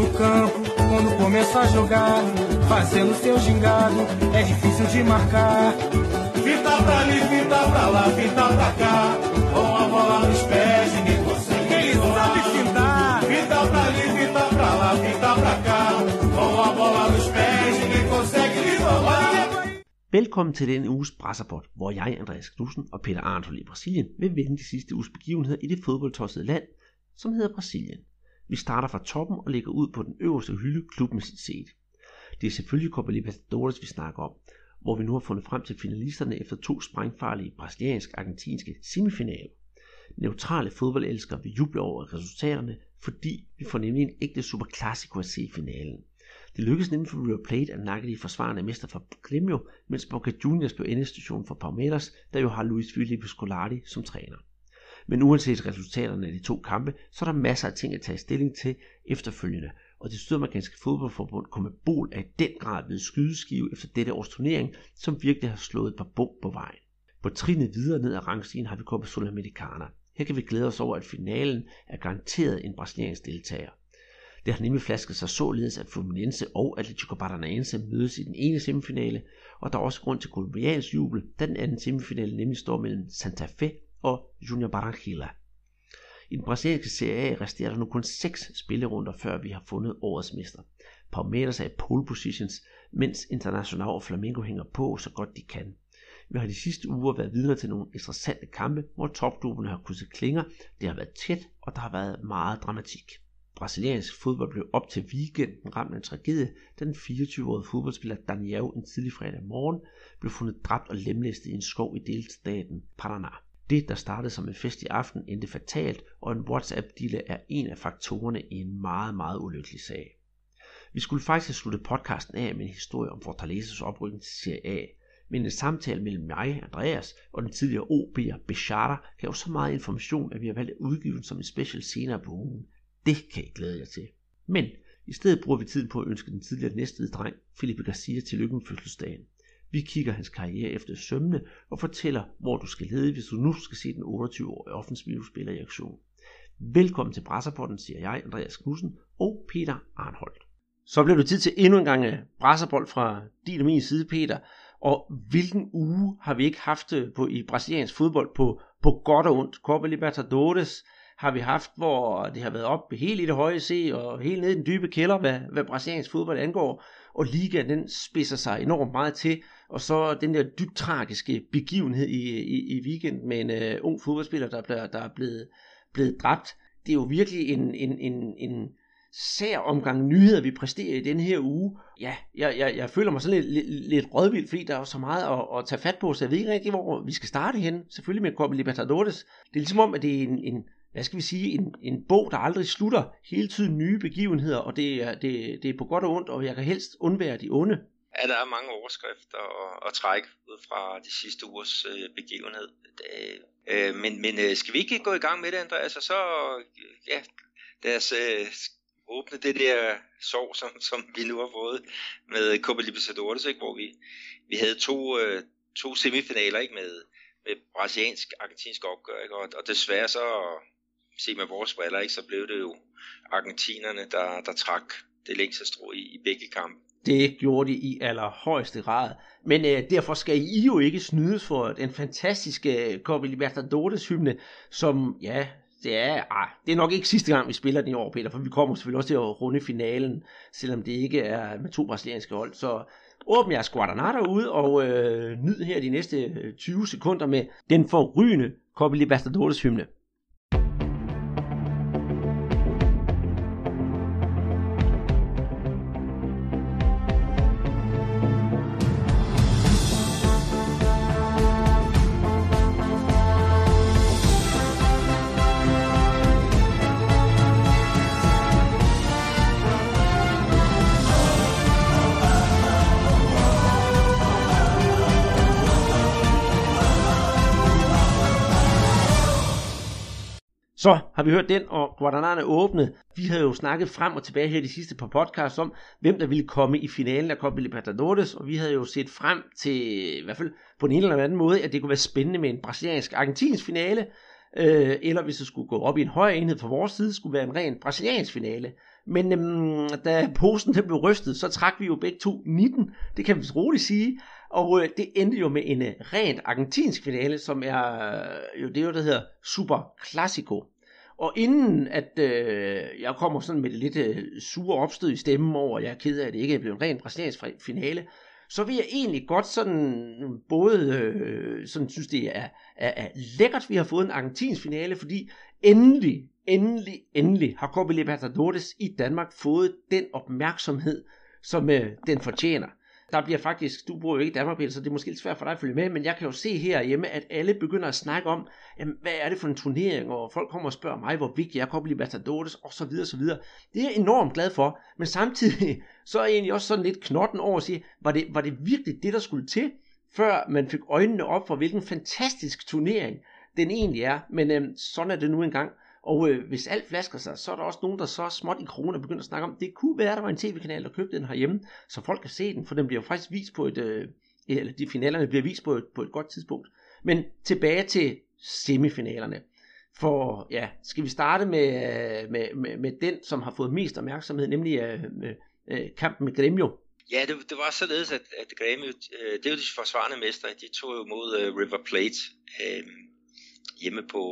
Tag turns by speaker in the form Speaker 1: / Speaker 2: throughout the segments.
Speaker 1: no campo, quando começa a jogar, fazendo seu gingado, é difícil de marcar. Fita pra ali, fita pra lá, fita pra cá, com a bola nos pés, ninguém consegue. Ele sabe fintar. Fita pra ali, fita pra lá, fita pra cá, com a bola nos pés, ninguém consegue lhe roubar.
Speaker 2: Velkommen til den uges Brasserpot, hvor jeg, Andreas Knudsen og Peter Arnhold i Brasilien vil vende de sidste uges begivenheder i det fodboldtossede land, som hedder Brasilien. Vi starter fra toppen og ligger ud på den øverste hylde klubmæssigt set. Det er selvfølgelig Copa Libertadores, vi snakker om, hvor vi nu har fundet frem til finalisterne efter to sprængfarlige brasiliansk-argentinske semifinaler. Neutrale fodboldelskere vil juble over resultaterne, fordi vi får nemlig en ægte superklassiko at se i finalen. Det lykkedes nemlig for River Plate at nakke de forsvarende mester fra Grêmio, mens Boca Juniors blev endestation for Palmeiras, der jo har Luis Felipe Scolari som træner. Men uanset resultaterne af de to kampe, så er der masser af ting at tage stilling til efterfølgende, og det sydamerikanske fodboldforbund Comebol bol i den grad ved skydeskive efter dette års turnering, som virkelig har slået et par bump på vejen. På trinet videre ned ad rangstigen har vi Copa Sudamericana. Her kan vi glæde os over, at finalen er garanteret en brasiliansk deltager. Det har nemlig flasket sig således, at Fluminense og Atletico Paranaense mødes i den ene semifinale, og der er også grund til kolumbiansk jubel, da den anden semifinale nemlig står mellem Santa Fe og Junior Barranquilla. I den brasilianske Serie A resterer der nu kun 6 spillerunder, før vi har fundet årets mester. Palmeiras er i pole positions, mens International og Flamengo hænger på så godt de kan. Vi har de sidste uger været vidner til nogle interessante kampe, hvor topklubberne har krydset klinger, det har været tæt, og der har været meget dramatik. Brasiliansk fodbold blev op til weekenden ramt af en tragedie, da den 24-årige fodboldspiller Daniel en tidlig fredag morgen blev fundet dræbt og lemlæstet i en skov i delstaten Paraná. Det, der startede som en fest i aften, endte fatalt, og en WhatsApp-dille er en af faktorerne i en meget, meget ulykkelig sag. Vi skulle faktisk have sluttet podcasten af med en historie om Fortalezas oprykning til Serie A, men en samtale mellem mig, Andreas, og den tidligere OB'er Bechata gav så meget information, at vi har valgt at udgive den som en special senere på ugen. Det kan I glæde jer til. Men i stedet bruger vi tiden på at ønske den tidligere næste dreng, Felipe Garcia, tillykke med fødselsdagen. Vi kigger hans karriere efter sømne og fortæller, hvor du skal lede, hvis du nu skal se den 28-årige offensive spiller i aktion. Velkommen til Brasserpotten, siger jeg, Andreas Knudsen og Peter Arnholdt. Så blev det tid til endnu en gang øh, brasserbold fra din og min side, Peter. Og hvilken uge har vi ikke haft øh, på, i brasiliansk fodbold på, på godt og ondt? Copa Libertadores har vi haft, hvor det har været op helt i det høje C og helt ned i den dybe kælder, hvad, hvad brasiliansk fodbold angår. Og ligaen den spidser sig enormt meget til. Og så den der dybt tragiske begivenhed i, i, i weekend med en uh, ung fodboldspiller, der, bliver, der er blevet, blevet dræbt. Det er jo virkelig en, en, en, en sær omgang nyheder, vi præsterer i den her uge. Ja, jeg, jeg, jeg føler mig sådan lidt, lidt, lidt rødvild, fordi der er så meget at, at tage fat på, så jeg ved ikke rigtig, hvor vi skal starte hen. Selvfølgelig med Copa Libertadores. Det er ligesom om, at det er en, en hvad skal vi sige, en, en bog, der aldrig slutter. Hele tiden nye begivenheder, og det er, det, det er på godt og ondt, og jeg kan helst undvære de onde.
Speaker 3: Ja, der er mange overskrifter at, at trække ud fra de sidste ugers øh, begivenhed. Det, øh, men men øh, skal vi ikke gå i gang med det, Andreas? Altså, så, ja, lad os øh, åbne det der sorg, som, som vi nu har fået med Copa Libertadores, ikke? hvor vi, vi havde to, øh, to semifinaler ikke? med, med brasiliansk-argentinsk opgør. Ikke? Og, og desværre så, se med vores briller, ikke? så blev det jo argentinerne, der, der trak det længste strå i, i begge kampe.
Speaker 2: Det gjorde de i allerhøjeste grad. Men øh, derfor skal I jo ikke snydes for den fantastiske øh, Copa Libertadores hymne, som, ja, det er, ah, det er nok ikke sidste gang, vi spiller den i år, Peter, for vi kommer selvfølgelig også til at runde finalen, selvom det ikke er med to brasilianske hold. Så åbn jeres Guadalajara ud og øh, nyd her de næste øh, 20 sekunder med den forrygende Copa Libertadores hymne. Så har vi hørt den, og Guadalajara åbnet. Vi havde jo snakket frem og tilbage her de sidste par podcasts om, hvem der ville komme i finalen af Copa Libertadores, og vi havde jo set frem til, i hvert fald på en eller anden måde, at det kunne være spændende med en brasiliansk-argentinsk finale. øh, eller hvis det skulle gå op i en højere enhed fra vores side, skulle være en ren brasiliansk finale. Men øhm, da posen den blev rystet, så trak vi jo begge to 19, det kan vi roligt sige. Og øh, det endte jo med en øh, rent argentinsk finale, som er øh, jo det, jo, der hedder Super Classico. Og inden at øh, jeg kommer sådan med det lidt øh, sure opstød i stemmen over, at jeg er ked af, at det ikke er blevet en ren brasiliansk finale, så vil jeg egentlig godt sådan både øh, sådan synes, det er, er, er lækkert, at vi har fået en argentinsk finale, fordi endelig, endelig, endelig har Copa Libertadores i Danmark fået den opmærksomhed, som øh, den fortjener der bliver faktisk, du bor jo ikke i Danmark, Peter, så det er måske lidt svært for dig at følge med, men jeg kan jo se herhjemme, at alle begynder at snakke om, jamen, hvad er det for en turnering, og folk kommer og spørger mig, hvor vigtig jeg kommer Matadores, og så videre, så videre. Det er jeg enormt glad for, men samtidig, så er jeg egentlig også sådan lidt knotten over at sige, var det, var det virkelig det, der skulle til, før man fik øjnene op for, hvilken fantastisk turnering den egentlig er, men øhm, sådan er det nu engang. Og øh, hvis alt flasker sig, så er der også nogen, der så småt i kroner begynder at snakke om, det kunne være, at der var en tv-kanal, der købte den herhjemme, så folk kan se den, for den bliver jo faktisk vist på et, øh, eller de finalerne bliver vist på et, på et godt tidspunkt. Men tilbage til semifinalerne. For ja, skal vi starte med, med, med, med den, som har fået mest opmærksomhed, nemlig øh, øh, kampen med Gremio.
Speaker 3: Ja, det, det var således, at, at Gremio, øh, det er jo de forsvarende mestre, de tog jo mod øh, River Plate øh, hjemme på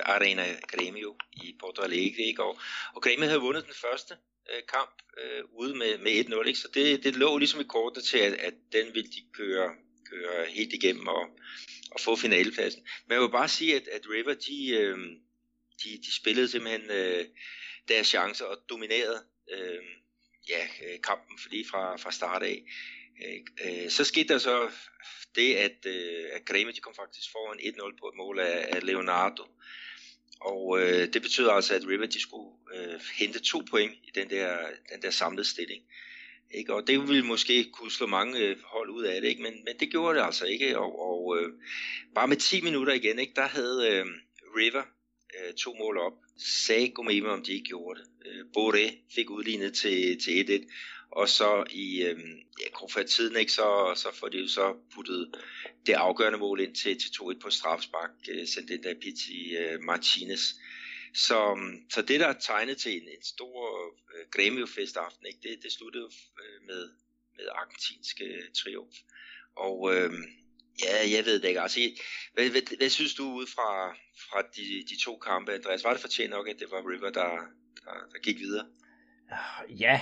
Speaker 3: Arena Gremio i Porto Alegre i går. Og Gremio havde vundet den første øh, kamp øh, ude med, med 1-0, ikke? så det, det lå ligesom i kortet til, at, at den ville de køre, køre helt igennem og, og få finalepladsen. Men jeg vil bare sige, at, at River, de, øh, de, de spillede simpelthen øh, deres chancer og dominerede øh, ja, øh, kampen lige fra, fra start af. Øh, så skete der så det, at, øh, at Grêmio de kom faktisk foran 1-0 på et mål af, af Leonardo. Og øh, det betyder altså, at River de skulle øh, hente to point i den der, den der samlede stilling. Ikke? Og det ville måske kunne slå mange øh, hold ud af det, ikke? Men, men det gjorde det altså ikke. Og, og øh, bare med 10 minutter igen, ikke? der havde øh, River øh, to mål op. Sagde Gomema, om de ikke gjorde det. Øh, Boré fik udlignet til, til 1-1 og så i øh, ja, kort tiden, ikke, så, så får de jo så puttet det afgørende mål ind til, til 2-1 på straffespark, øh, sendt ind af Pitti øh, Martinez. Så, øhm, så det, der er tegnet til en, en stor øh, Grêmio-fest aften, ikke, det, det sluttede øh, med, med argentinsk øh, triumf. Og øh, ja, jeg ved det ikke. Altså, hvad, hvad, hvad synes du ud fra, fra de, de to kampe, Andreas? Var det fortjent nok, at det var River, der, der, der gik videre?
Speaker 2: Ja,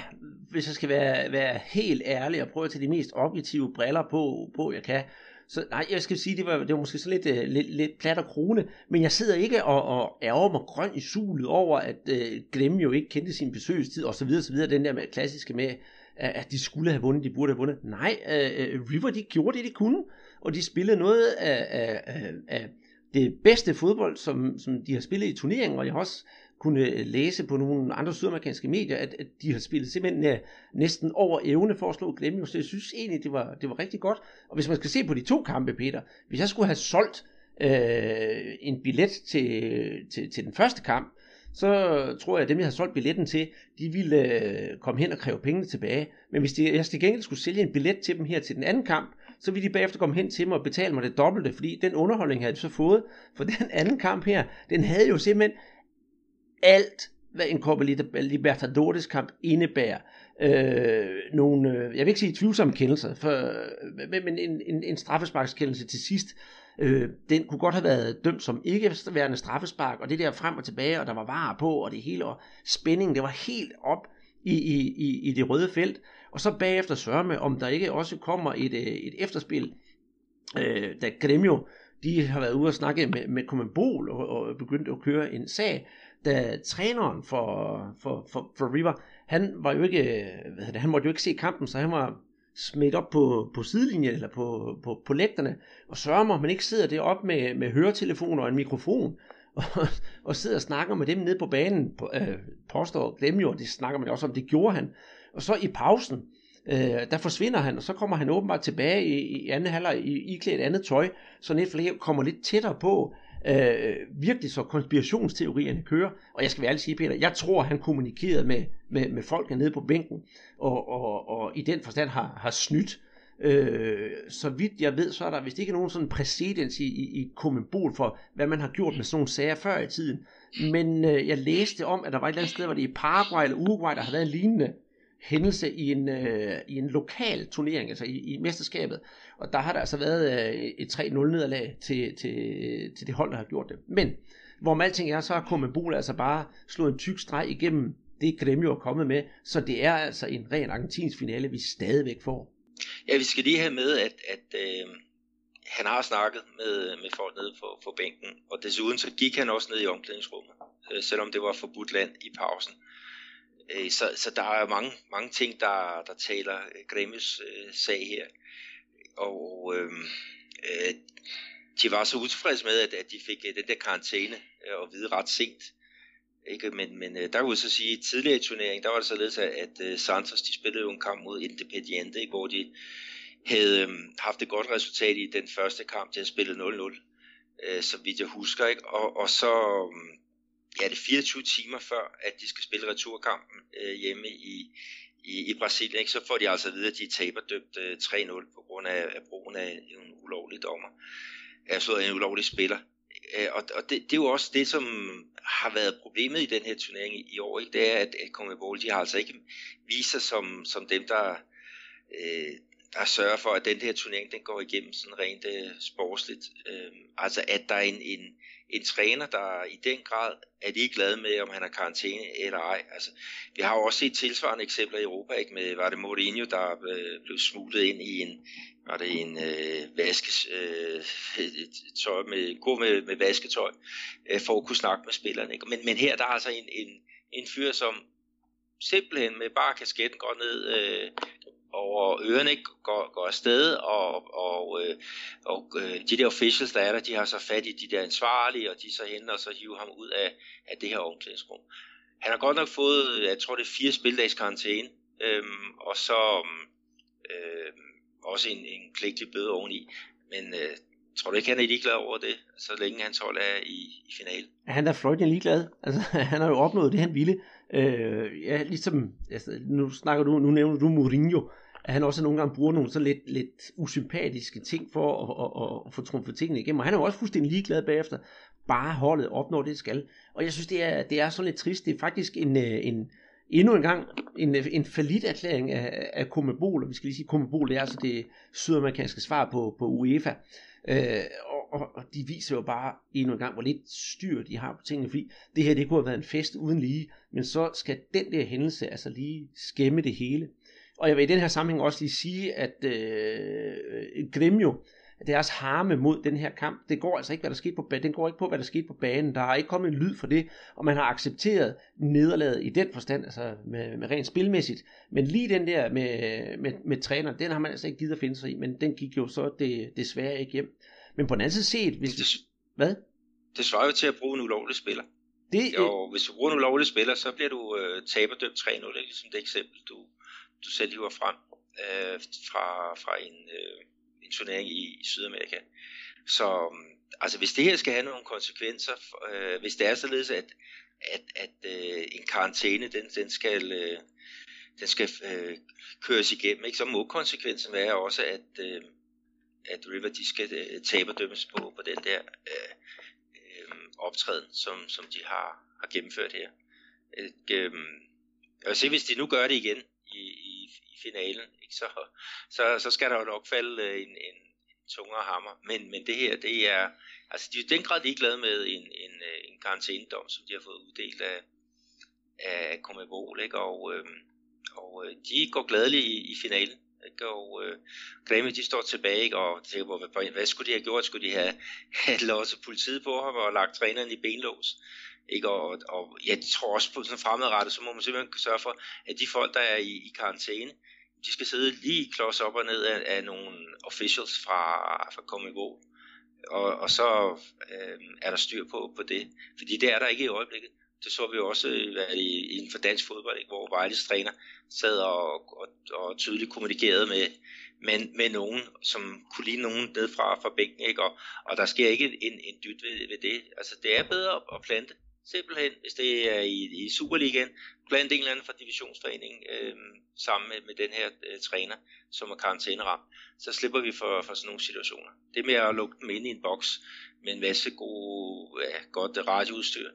Speaker 2: hvis jeg skal være, være helt ærlig og prøve at tage de mest objektive briller på, på jeg kan, så nej, jeg skal sige, det var, det var måske så lidt, øh, lidt, lidt plat og krone, men jeg sidder ikke og, og ærger mig grøn i sulet over, at øh, Glemme jo ikke kendte sin besøgstid og så videre, så videre, den der med, klassiske med, at de skulle have vundet, de burde have vundet. Nej, øh, øh, River, de gjorde det, de kunne, og de spillede noget af, af, af, af det bedste fodbold, som, som de har spillet i turneringen, og jeg har også kunne øh, læse på nogle andre sydamerikanske medier, at, at de har spillet simpelthen uh, næsten over evne for at slå Glemme. Så jeg synes egentlig, det var, det var rigtig godt. Og hvis man skal se på de to kampe, Peter, hvis jeg skulle have solgt øh, en billet til, til, til den første kamp, så tror jeg, at dem, jeg har solgt billetten til, de ville øh, komme hen og kræve pengene tilbage. Men hvis de, jeg til gengæld skulle sælge en billet til dem her til den anden kamp, så ville de bagefter komme hen til mig og betale mig det dobbelte, fordi den underholdning havde de så fået. For den anden kamp her, den havde jo simpelthen alt, hvad en Copa Libertadores kamp indebærer. Øh, nogle, øh, jeg vil ikke sige tvivlsomme kendelser, for, øh, men en, en, en straffesparkskendelse til sidst, øh, den kunne godt have været dømt som ikke værende straffespark, og det der frem og tilbage, og der var varer på, og det hele, og spændingen, det var helt op i, i, i, i det røde felt, og så bagefter sørge med, om der ikke også kommer et, øh, et efterspil, øh, da Gremio, de har været ude og snakke med, med Comenbol og, og begyndt at køre en sag, da øh, træneren for, for, for, for River, han var jo ikke, øh, hvad det, han måtte jo ikke se kampen, så han var smidt op på, på sidelinjen eller på, på, på lægterne, og sørger mig, at man ikke sidder deroppe med, med høretelefoner og en mikrofon, og, og sidder og snakker med dem nede på banen, på, øh, påstår dem jo, det snakker man også om, det gjorde han. Og så i pausen, øh, der forsvinder han, og så kommer han åbenbart tilbage i, i anden halvleg i, i klædt andet tøj, så Netflix kommer lidt tættere på, øh, virkelig så konspirationsteorierne kører. Og jeg skal være ærlig sige, Peter, jeg tror, han kommunikerede med, med, med folk nede på bænken, og, og, og i den forstand har, har snydt Øh, så vidt jeg ved, så er der vist ikke nogen sådan præcedens i, i, i Komembol for, hvad man har gjort med sådan nogle sager før i tiden. Men øh, jeg læste om, at der var et eller andet sted, hvor det i Paraguay eller Uruguay, der har været en lignende hændelse i en, øh, i en lokal turnering, altså i, i mesterskabet. Og der har der altså været øh, et 3-0 nederlag til, til, til det hold, der har gjort det. Men hvor med alting er, så har Komembol altså bare slået en tyk streg igennem det Gremio er kommet med. Så det er altså en ren argentinsk finale, vi stadigvæk får.
Speaker 3: Ja, vi skal lige have med, at, at øh, han har snakket med, med folk nede på, på bænken, og desuden så gik han også ned i omklædningsrummet, øh, selvom det var forbudt land i pausen. Øh, så, så der er mange, mange ting, der, der taler øh, Grimmes øh, sag her. Og øh, øh, de var så utilfredse med, at, at de fik øh, den der karantæne øh, at vide ret sent. Ikke? Men, men øh, der kunne jeg så sige, at tidligere i turneringen, der var det således, at, at øh, Santos de spillede jo en kamp mod Independiente, ikke? hvor de havde øh, haft et godt resultat i den første kamp, de havde spillet 0-0, øh, så vidt jeg husker. Ikke? Og, og så øh, ja, det er 24 timer før, at de skal spille returkampen øh, hjemme i, i, i Brasilien, ikke? så får de altså at vide, at de taber dømt øh, 3-0 på grund af, af brugen af en ulovlig dommer. Altså en ulovlig spiller. Øh, og, og det, det er jo også det, som har været problemet i den her turnering i, i år, ikke? det er, at, at Conmebol, de har altså ikke vist sig som, som dem, der, øh, der sørger for, at den her turnering, den går igennem sådan rent øh, sportsligt. Øh, altså at der er en, en, en træner, der i den grad er ligeglad med, om han har karantæne eller ej. Altså, vi har jo også set tilsvarende eksempler i Europa, ikke? med var det Mourinho, der øh, blev smuglet ind i en, var det en øh, vaskes, øh, tøj med, gå med, med vasketøj, øh, for at kunne snakke med spillerne. Ikke? Men, men her der er altså en, en, en fyr, som simpelthen med bare kasketten går ned øh, over ørerne ikke går, går afsted, og, og, øh, og øh, de der officials, der er der, de har så fat i de der ansvarlige, og de så henter og så hiver ham ud af, af det her omklædningsrum. Han har godt nok fået, jeg tror det er fire spildags karantæne, øhm, og så øhm, også en, en klægtig bøde oveni, men øh, tror du ikke, han er ligeglad over det, så længe hans hold er i, i finalen?
Speaker 2: Han er fløjtende ligeglad. Altså, han har jo opnået det, han ville. Øh, ja, ligesom, altså, nu snakker du, nu nævner du Mourinho, at han også nogle gange bruger nogle så lidt, lidt usympatiske ting for at, at, at, at få trumfet tingene igennem. Og han er jo også fuldstændig ligeglad bagefter. Bare holdet opnår det, det skal. Og jeg synes, det er, det er sådan lidt trist. Det er faktisk en, øh, en, endnu en gang en, øh, en falit erklæring af, af Komebol. og vi skal lige sige, Komebol det er altså det sydamerikanske svar på, på UEFA. Øh, og, og, og de viser jo bare endnu en gang, hvor lidt styr de har på tingene, fordi det her, det kunne have været en fest uden lige, men så skal den der hændelse altså lige skæmme det hele. Og jeg vil i den her sammenhæng også lige sige, at øh, Gremio, deres harme mod den her kamp, det går altså ikke, hvad der skete på banen. Den går ikke på, hvad der skete på banen. Der er ikke kommet en lyd for det, og man har accepteret nederlaget i den forstand, altså med, med rent spilmæssigt. Men lige den der med, med, med træner, den har man altså ikke givet at finde sig i, men den gik jo så det, desværre ikke hjem. Men på den anden side set, hvis...
Speaker 3: Det,
Speaker 2: hvad?
Speaker 3: Det svarer jo til at bruge en ulovlig spiller. Det, og hvis du bruger en ulovlig spiller, så bliver du øh, taberdømt 3-0, ligesom det eksempel, du, du selv hiver frem øh, fra, fra en, øh, en turnering i, i Sydamerika. Så mm, altså hvis det her skal have nogle konsekvenser, øh, hvis det er således, at, at, at øh, en karantæne, den, den skal, øh, den skal øh, køres igennem, ikke? så må konsekvensen være også, at, øh, at River de skal øh, taberdømmes på, på den der øh, øh, optræden, som, som de har, har gennemført her. Øh, øh jeg vil se, hvis de nu gør det igen, i, i, i finalen, ikke? Så, så, så skal der jo nok falde øh, en, en, en tungere hammer. Men, men det her, det er, altså de er den grad ligeglade med en, en, øh, en karantænedom, som de har fået uddelt af, af Comebol, ikke? Og, øh, og øh, de går gladeligt i, i finalen. Ikke? Og øh, Grammy, de står tilbage, ikke? og tænker, hvad, hvad skulle de have gjort? Skulle de have, have låst politiet på ham og lagt træneren i benlås? Ikke? Og, og jeg tror også på sådan fremadrettet, så må man simpelthen sørge for, at de folk, der er i, i karantæne, de skal sidde lige klods op og ned af, af nogle officials fra, fra Commonwealth. Og, og så øh, er der styr på, på det. Fordi det er der ikke i øjeblikket. Det så vi også øh, hvad, i, inden for dansk fodbold, ikke? hvor Vejles træner sad og, og, og tydeligt kommunikerede med, med, med nogen, som kunne lide nogen ned fra, fra bænken. Ikke? Og, og der sker ikke en, en dyt ved, ved det. Altså det er bedre at plante simpelthen, hvis det er i, i Superligaen, blandt en eller anden fra divisionsforeningen, øh, sammen med, med den her øh, træner, som er karantæneramt, så slipper vi for, for sådan nogle situationer. Det med at lukke dem ind i en boks med en masse gode, ja, godt radioudstyr,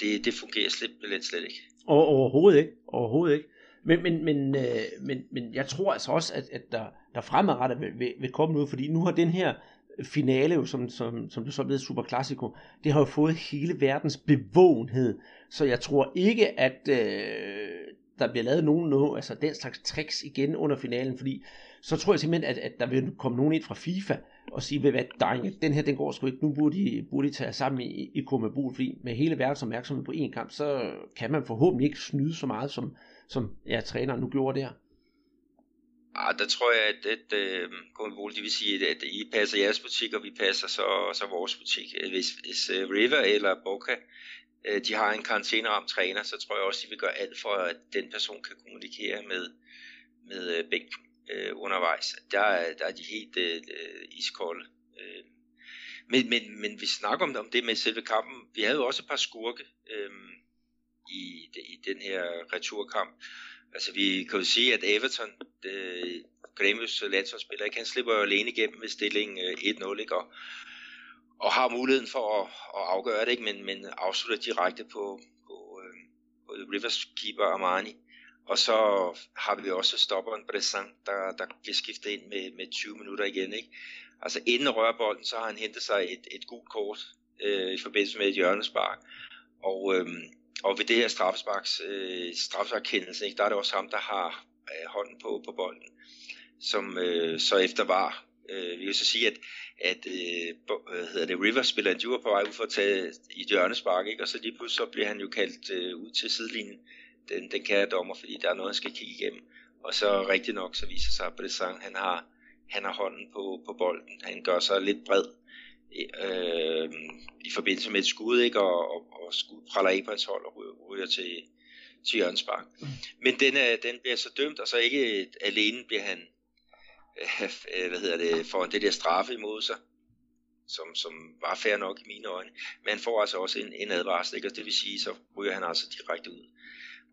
Speaker 3: det, det fungerer slet, slet ikke.
Speaker 2: Og, overhovedet ikke. Overhovedet ikke. Men, men, men, øh, men, men jeg tror altså også, at, at der, der fremadrettet vil, vil, vil komme noget, fordi nu har den her finale, jo, som, som, som du så ved Super Classico, det har jo fået hele verdens bevågenhed. Så jeg tror ikke, at øh, der bliver lavet nogen, noget, altså den slags tricks igen under finalen, fordi så tror jeg simpelthen, at, at der vil komme nogen ind fra FIFA og sige, ved hvad, drenge, den her, den går sgu ikke, nu burde I, burde I tage sammen i, i Kumabul, fordi med hele verdens opmærksomhed på én kamp, så kan man forhåbentlig ikke snyde så meget, som, som ja, træneren nu gjorde der.
Speaker 3: Ah, der tror jeg, at, at øh, uh, Kumabul, de vil sige, at I passer jeres butik, og vi passer så, så vores butik. Øh, hvis, hvis uh, River eller Boca uh, de har en karantæne om træner, så tror jeg også, at de vil gøre alt for, at den person kan kommunikere med, med uh, bænken øh, undervejs. Der, der er de helt øh, iskolde. Øh. Men, men, men vi snakker om, om det med selve kampen. Vi havde jo også et par skurke øh, i, i den her returkamp. Altså vi kan jo sige, at Everton, øh, Gremius landsholdsspiller, han slipper jo alene igennem med stilling øh, 1-0, ikke? Og, og har muligheden for at, at afgøre det, ikke? Men, men afslutter direkte på, på, øh, på Rivers keeper Armani. Og så har vi også stopperen Bressan, der, der bliver skiftet ind med, med 20 minutter igen. Ikke? Altså inden rørbolden, så har han hentet sig et, et gult kort øh, i forbindelse med et hjørnespark. Og, øh, og ved det her straffesparks, øh, straffesparkkendelse, ikke, der er det også ham, der har øh, hånden på, på bolden, som øh, så efter var. Øh, vi vil så sige, at, at øh, hvad hedder det, Rivers spiller en var på vej ud for at tage i hjørnespark, ikke? og så lige pludselig så bliver han jo kaldt øh, ud til sidelinjen den, den kære dommer, fordi der er noget, han skal kigge igennem. Og så rigtig nok, så viser sig, på det sang, han har, han har hånden på, på bolden. Han gør sig lidt bred øh, i forbindelse med et skud, ikke? Og, og, og skud praller af på hans hold og ryger, til, til Jørgensbak. Mm. Men den, er, den bliver så dømt, og så ikke alene bliver han, øh, hvad hedder det, for det der straffe imod sig, som, som var fair nok i mine øjne. Men han får altså også en, en advarsel, ikke? og det vil sige, så ryger han altså direkte ud.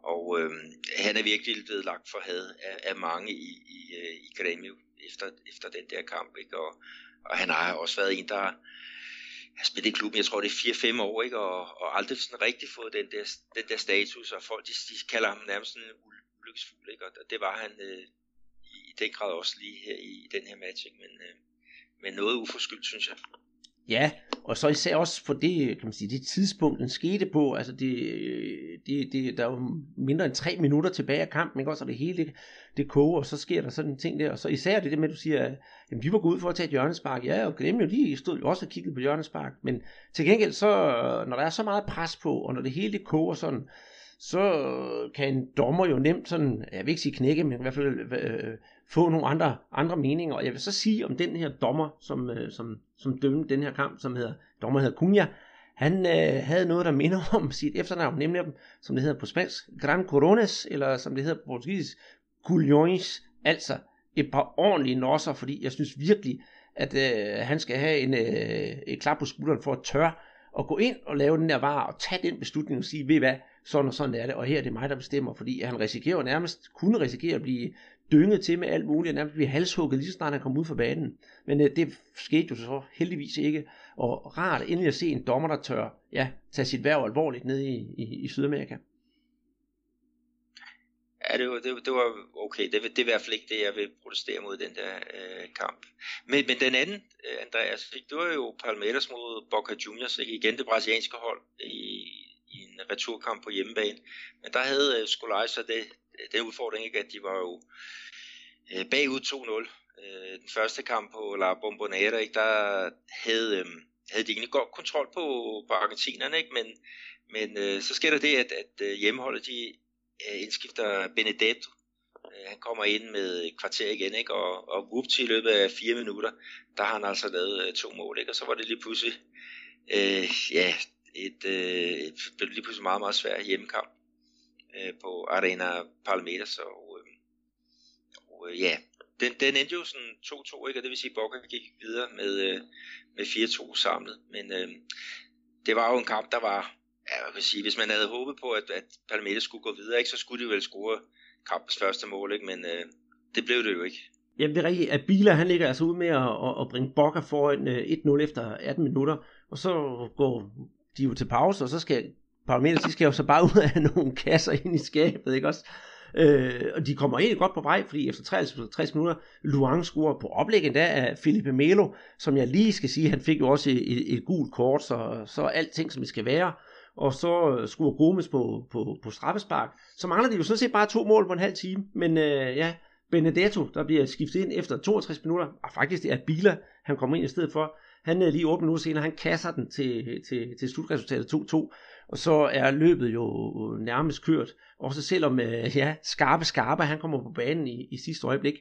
Speaker 3: Og øh, han er virkelig blevet lagt for had af, af mange i, i, øh, i Grêmio efter, efter den der kamp. Ikke? Og, og han har også været en, der har spillet i klubben, jeg tror det er 4-5 år, ikke? Og, og aldrig sådan rigtig fået den der, den der status, og folk de, de kalder ham nærmest sådan ulykkesfugl, ikke? og det var han øh, i, i den grad også lige her i, i den her match, ikke? Men, øh, men noget uforskyldt, synes jeg.
Speaker 2: Ja, og så især også på det, kan man sige, det tidspunkt, den skete på, altså det, det, det, der er jo mindre end tre minutter tilbage af kampen, ikke også, og det hele, det, det koger, og så sker der sådan en ting der, og så især det der med, at du siger, at jamen, de var gået ud for at tage et hjørnespark, ja, og glem jo, de stod jo også og kiggede på hjørnespark, men til gengæld så, når der er så meget pres på, og når det hele det koger sådan, så øh, kan en dommer jo nemt sådan, jeg vil ikke sige knække, men i hvert fald øh, få nogle andre, andre meninger. Og jeg vil så sige om den her dommer, som, øh, som, som dømte den her kamp, som hedder, dommer hedder Cunha, han øh, havde noget, der minder om sit efternavn, nemlig som det hedder på spansk, Gran Corones, eller som det hedder på portugisisk, Culhões, altså et par ordentlige nosser, fordi jeg synes virkelig, at øh, han skal have en, øh, et klap på skulderen for at tør at gå ind og lave den der var og tage den beslutning og sige, ved hvad, sådan og sådan er det, og her er det mig, der bestemmer, fordi han risikerer nærmest, kunne risikere at blive dynget til med alt muligt, og nærmest blive halshugget lige så snart han kom ud fra banen. Men øh, det skete jo så heldigvis ikke, og rart endelig at se en dommer, der tør ja, tage sit værv alvorligt ned i, i, i Sydamerika.
Speaker 3: Ja, det var, det, det var okay. Det, det er i hvert fald ikke det, jeg vil protestere mod den der øh, kamp. Men, men den anden, øh, Andreas, det var jo Palmeiras mod Boca Juniors, ikke? igen det brasilianske hold i, i en returkamp på hjemmebane. Men der havde øh, Skolaj så det, den udfordring, ikke, at de var jo øh, bagud 2-0. Øh, den første kamp på La Bombonera, ikke, der havde, øh, havde de egentlig godt kontrol på, på argentinerne, ikke? men, men øh, så sker der det, at, at øh, hjemmeholdet de øh, indskifter Benedetto. Øh, han kommer ind med et kvarter igen, ikke? og, og whoops, i løbet af fire minutter, der har han altså lavet øh, to mål, ikke? og så var det lige pludselig øh, ja, et, øh, et, lige pludselig meget, meget svært hjemmekamp øh, på Arena Palmeiras, og, øh, og øh, ja, den, den endte jo sådan 2-2, ikke? og det vil sige, at Boca gik videre med, øh, med 4-2 samlet, men øh, det var jo en kamp, der var ja, jeg kan sige, hvis man havde håbet på, at, at Palmeiras skulle gå videre, ikke, så skulle de vel score kampens første mål, ikke? men øh, det blev det jo ikke.
Speaker 2: Jamen det er rigtigt, at Biler han ligger altså ud med at, at, at bringe Boca foran øh, 1-0 efter 18 minutter, og så går de jo til pause, og så skal parametre, de skal jo så bare ud af nogle kasser ind i skabet, ikke også? Øh, og de kommer egentlig godt på vej, fordi efter 63 altså, minutter, Luang scorer på oplæg endda af Felipe Melo, som jeg lige skal sige, han fik jo også et, et, et gult kort, så, så alting som det skal være. Og så øh, scorer Gomes på, på, på straffespark. Så mangler de jo sådan set bare to mål på en halv time. Men øh, ja, Benedetto, der bliver skiftet ind efter 62 minutter, og faktisk det er Bila, han kommer ind i stedet for. Han er lige 8 minutter senere, han kasser den til, til, til slutresultatet 2-2, og så er løbet jo øh, nærmest kørt. Også selvom, øh, ja, skarpe skarpe, han kommer på banen i, i sidste øjeblik.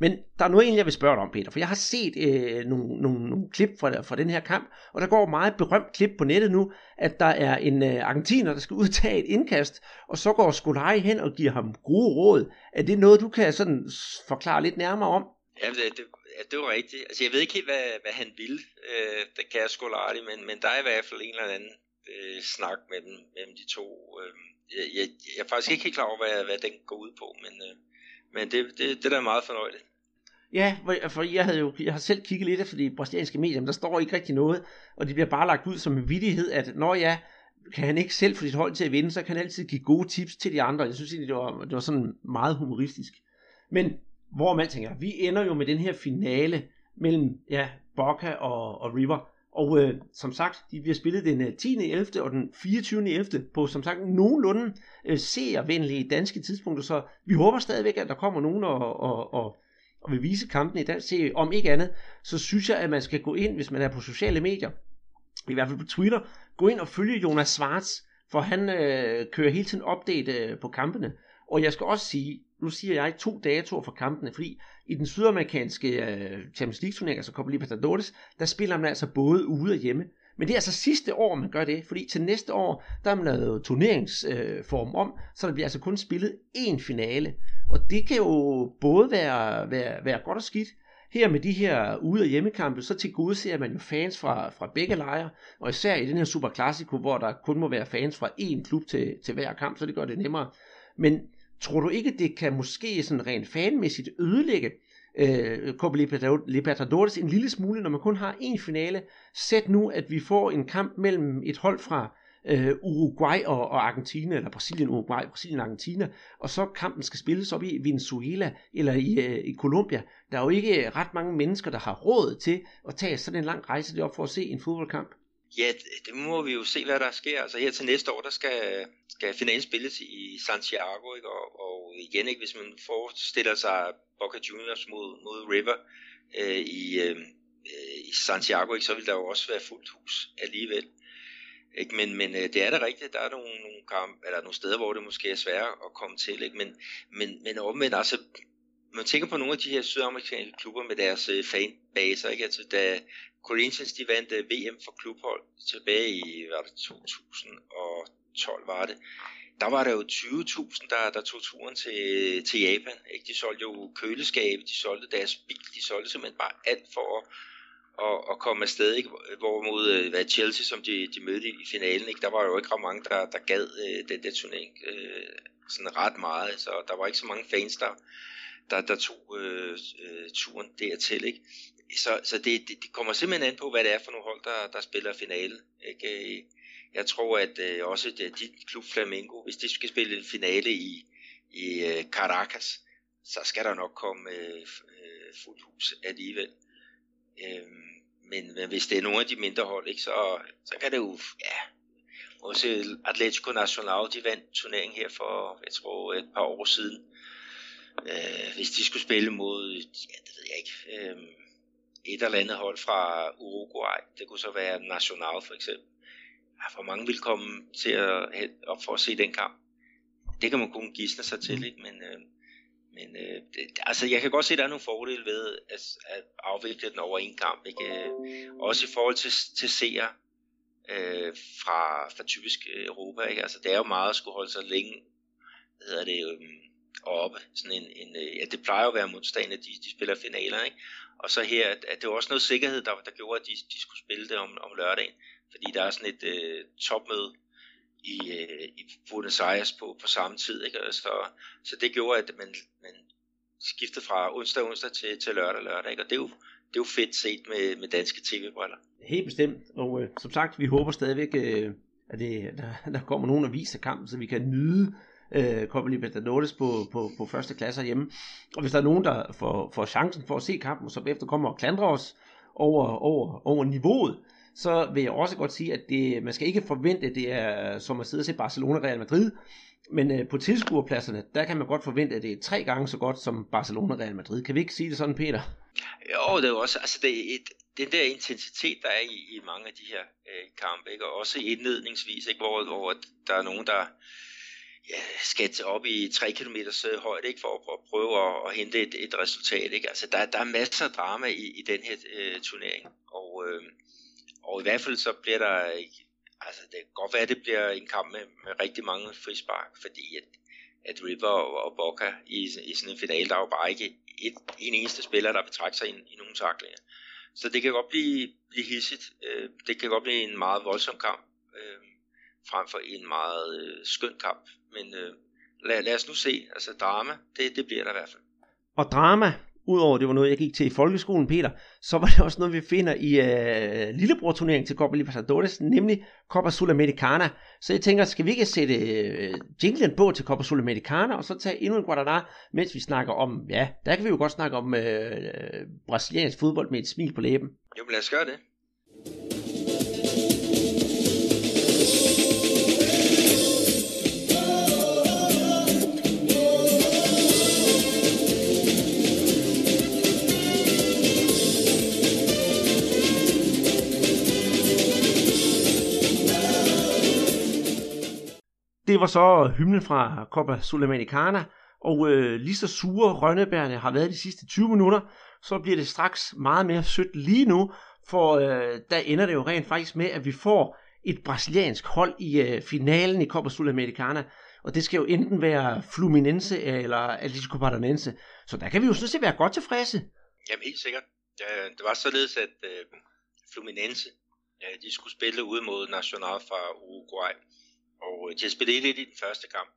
Speaker 2: Men der er noget egentlig, jeg vil spørge dig om, Peter, for jeg har set øh, nogle, nogle, nogle klip fra, fra den her kamp, og der går meget berømt klip på nettet nu, at der er en øh, argentiner, der skal udtage et indkast, og så går Skolaj hen og giver ham gode råd. Er det noget, du kan sådan forklare lidt nærmere om?
Speaker 3: Ja, det, det, ja, det var rigtigt. Altså, jeg ved ikke helt, hvad, hvad han ville, øh, det kan jeg sgu aldrig, men, men der er i hvert fald en eller anden øh, snak mellem, mellem de to. Øh, jeg, jeg, jeg er faktisk ikke helt klar over, hvad, hvad den går ud på, men... Øh, men det, det, det der er meget fornøjeligt.
Speaker 2: Ja, for jeg, havde jo, jeg har selv kigget lidt efter de brasilianske medier, men der står ikke rigtig noget, og det bliver bare lagt ud som en vidighed, at når ja, kan han ikke selv få sit hold til at vinde, så kan han altid give gode tips til de andre. Jeg synes egentlig, det var, det var sådan meget humoristisk. Men hvor man tænker, vi ender jo med den her finale mellem ja, Boca og, og River, og øh, som sagt, de bliver spillet den øh, 10. 11. og den 24. 11. på som sagt nogenlunde øh, seervenlige danske tidspunkter, så vi håber stadigvæk, at der kommer nogen og, og, og, og vil vise kampen i dansk serie. Om ikke andet, så synes jeg, at man skal gå ind, hvis man er på sociale medier, i hvert fald på Twitter, gå ind og følge Jonas Schwartz, for han øh, kører hele tiden update øh, på kampene. Og jeg skal også sige, nu siger jeg to datoer for kampene, fordi i den sydamerikanske øh, Champions League turnering, altså Copa Libertadores, der spiller man altså både ude og hjemme. Men det er altså sidste år, man gør det, fordi til næste år, der har man lavet turneringsform øh, om, så der bliver altså kun spillet én finale. Og det kan jo både være, være, være godt og skidt. Her med de her ude- og hjemmekampe, så til gode ser man jo fans fra, fra begge lejre, og især i den her Super Classico, hvor der kun må være fans fra én klub til, til hver kamp, så det gør det nemmere. Men Tror du ikke, det kan måske sådan rent fanmæssigt ødelægge øh, Copa Libertadores en lille smule, når man kun har én finale? Sæt nu, at vi får en kamp mellem et hold fra øh, Uruguay og, og Argentina, eller Brasilien, Uruguay, Brasilien Argentina, og så kampen skal spilles op i Venezuela eller i, øh, i Colombia. Der er jo ikke ret mange mennesker, der har råd til at tage sådan en lang rejse derop for at se en fodboldkamp.
Speaker 3: Ja, det må vi jo se, hvad der sker. Altså her til næste år, der skal, skal finalen spilles i Santiago, ikke? Og, og igen, ikke, hvis man forestiller sig Boca Juniors mod, mod River øh, i, øh, i Santiago, ikke, så vil der jo også være fuldt hus alligevel. Ikke? Men, men øh, det er da rigtigt, der er nogle, nogle, kamp, eller nogle steder, hvor det måske er sværere at komme til. Ikke? Men, men, men omvendt, altså, man tænker på nogle af de her sydamerikanske klubber med deres øh, fanbaser, ikke? Altså, da Corinthians de vandt øh, VM for klubhold tilbage i var det 2012 var det. Der var der jo 20.000, der, der tog turen til, til Japan. Ikke? De solgte jo køleskabe, de solgte deres bil, de solgte simpelthen bare alt for at, at, at komme afsted. Ikke? Hvorimod øh, hvad Chelsea, som de, de mødte i finalen, ikke? der var jo ikke ret mange, der, der gad øh, den der turnering øh, sådan ret meget. Så der var ikke så mange fans, der, der, der tog øh, øh, turen dertil. Ikke? Så, så det, det, det kommer simpelthen an på, hvad det er for nogle hold, der, der spiller finale. Ikke? Jeg tror, at øh, også det, dit klub Flamengo, hvis de skal spille en finale i, i øh, Caracas, så skal der nok komme øh, øh, fuldt hus alligevel. Øh, men, men hvis det er nogle af de mindre hold, ikke, så, så kan det jo, ja, også Atletico Nacional, de vandt turneringen her for, jeg tror, et par år siden. Øh, hvis de skulle spille mod, ja, det ved jeg ikke, øh, et eller andet hold fra Uruguay, det kunne så være National for eksempel. Ja, hvor mange vil komme til at op for at se den kamp? Det kan man kun gisne sig til, ikke? men, øh, men øh, det, altså jeg kan godt se, at der er nogle fordele ved at, at afvikle den over en kamp. Ikke? Også i forhold til, til seere øh, fra, fra typisk Europa. Ikke? Altså, det er jo meget at skulle holde sig længe hvad hedder det, øh, oppe. Sådan en, en, øh, ja, det plejer jo at være modstanderne, de, de spiller finaler. Ikke? Og så her, at det var også noget sikkerhed, der, der gjorde, at de, de skulle spille det om, om lørdagen. Fordi der er sådan et øh, topmøde i, øh, i Buenos Aires på, på samme tid. Ikke? Så, så det gjorde, at man, man skiftede fra onsdag onsdag til, til lørdag lørdag. Ikke? Og det er jo, det er jo fedt set med, med danske tv-briller.
Speaker 2: Helt bestemt, og øh, som sagt, vi håber stadigvæk, øh, at det, der, der kommer nogen og viser kampen, så vi kan nyde øh, Copa Libertadores på, på, på første klasse hjemme. Og hvis der er nogen, der får, får chancen for at se kampen, så efter kommer og klandrer os over, over, over niveauet, så vil jeg også godt sige, at det, man skal ikke forvente, at det er som at sidde og se Barcelona Real Madrid, men øh, på tilskuerpladserne, der kan man godt forvente, at det er tre gange så godt som Barcelona Real Madrid. Kan vi ikke sige det sådan, Peter?
Speaker 3: Jo, det er jo også, altså det er et, den der intensitet, der er i, i mange af de her øh, kampe, ikke? og også indledningsvis, ikke? Hvor, hvor der er nogen, der ja, skal op i 3 km øh, højde ikke? for at, at prøve at, at hente et, et resultat. Ikke? Altså, der, der er masser af drama i, i den her øh, turnering, og, øh, og i hvert fald så bliver der, altså det kan godt være, at det bliver en kamp med, med rigtig mange frispark, fordi at, at River og, og Boca i, i sådan en finale, der er jo bare ikke et, en eneste spiller, der betragter sig i, i nogle taklinger. Så det kan godt blive, blive hissigt. Øh, det kan godt blive en meget voldsom kamp, øh, frem for en meget øh, skøn kamp. Men øh, lad, lad os nu se. Altså drama, det, det bliver der i hvert fald.
Speaker 2: Og drama, udover det var noget, jeg gik til i folkeskolen, Peter, så var det også noget, vi finder i øh, lillebror-turneringen til Copa Libertadores, nemlig Copa Sudamericana. Så jeg tænker, skal vi ikke sætte øh, jinglen på til Copa Sudamericana, og så tage endnu en Guadalajara, mens vi snakker om, ja, der kan vi jo godt snakke om øh, brasiliansk fodbold med et smil på læben.
Speaker 3: Jo, men lad os gøre det.
Speaker 2: Det var så hymnen fra Copa Sudamericana, og øh, lige så sure rønnebærne har været de sidste 20 minutter, så bliver det straks meget mere sødt lige nu, for øh, der ender det jo rent faktisk med, at vi får et brasiliansk hold i øh, finalen i Copa Sudamericana, og det skal jo enten være Fluminense eller Atletico Paranaense, så der kan vi jo sådan set være godt tilfredse.
Speaker 3: Jamen helt sikkert. Det var således, at øh, Fluminense, de skulle spille ud mod National fra Uruguay, og de har spillet lidt i den første kamp.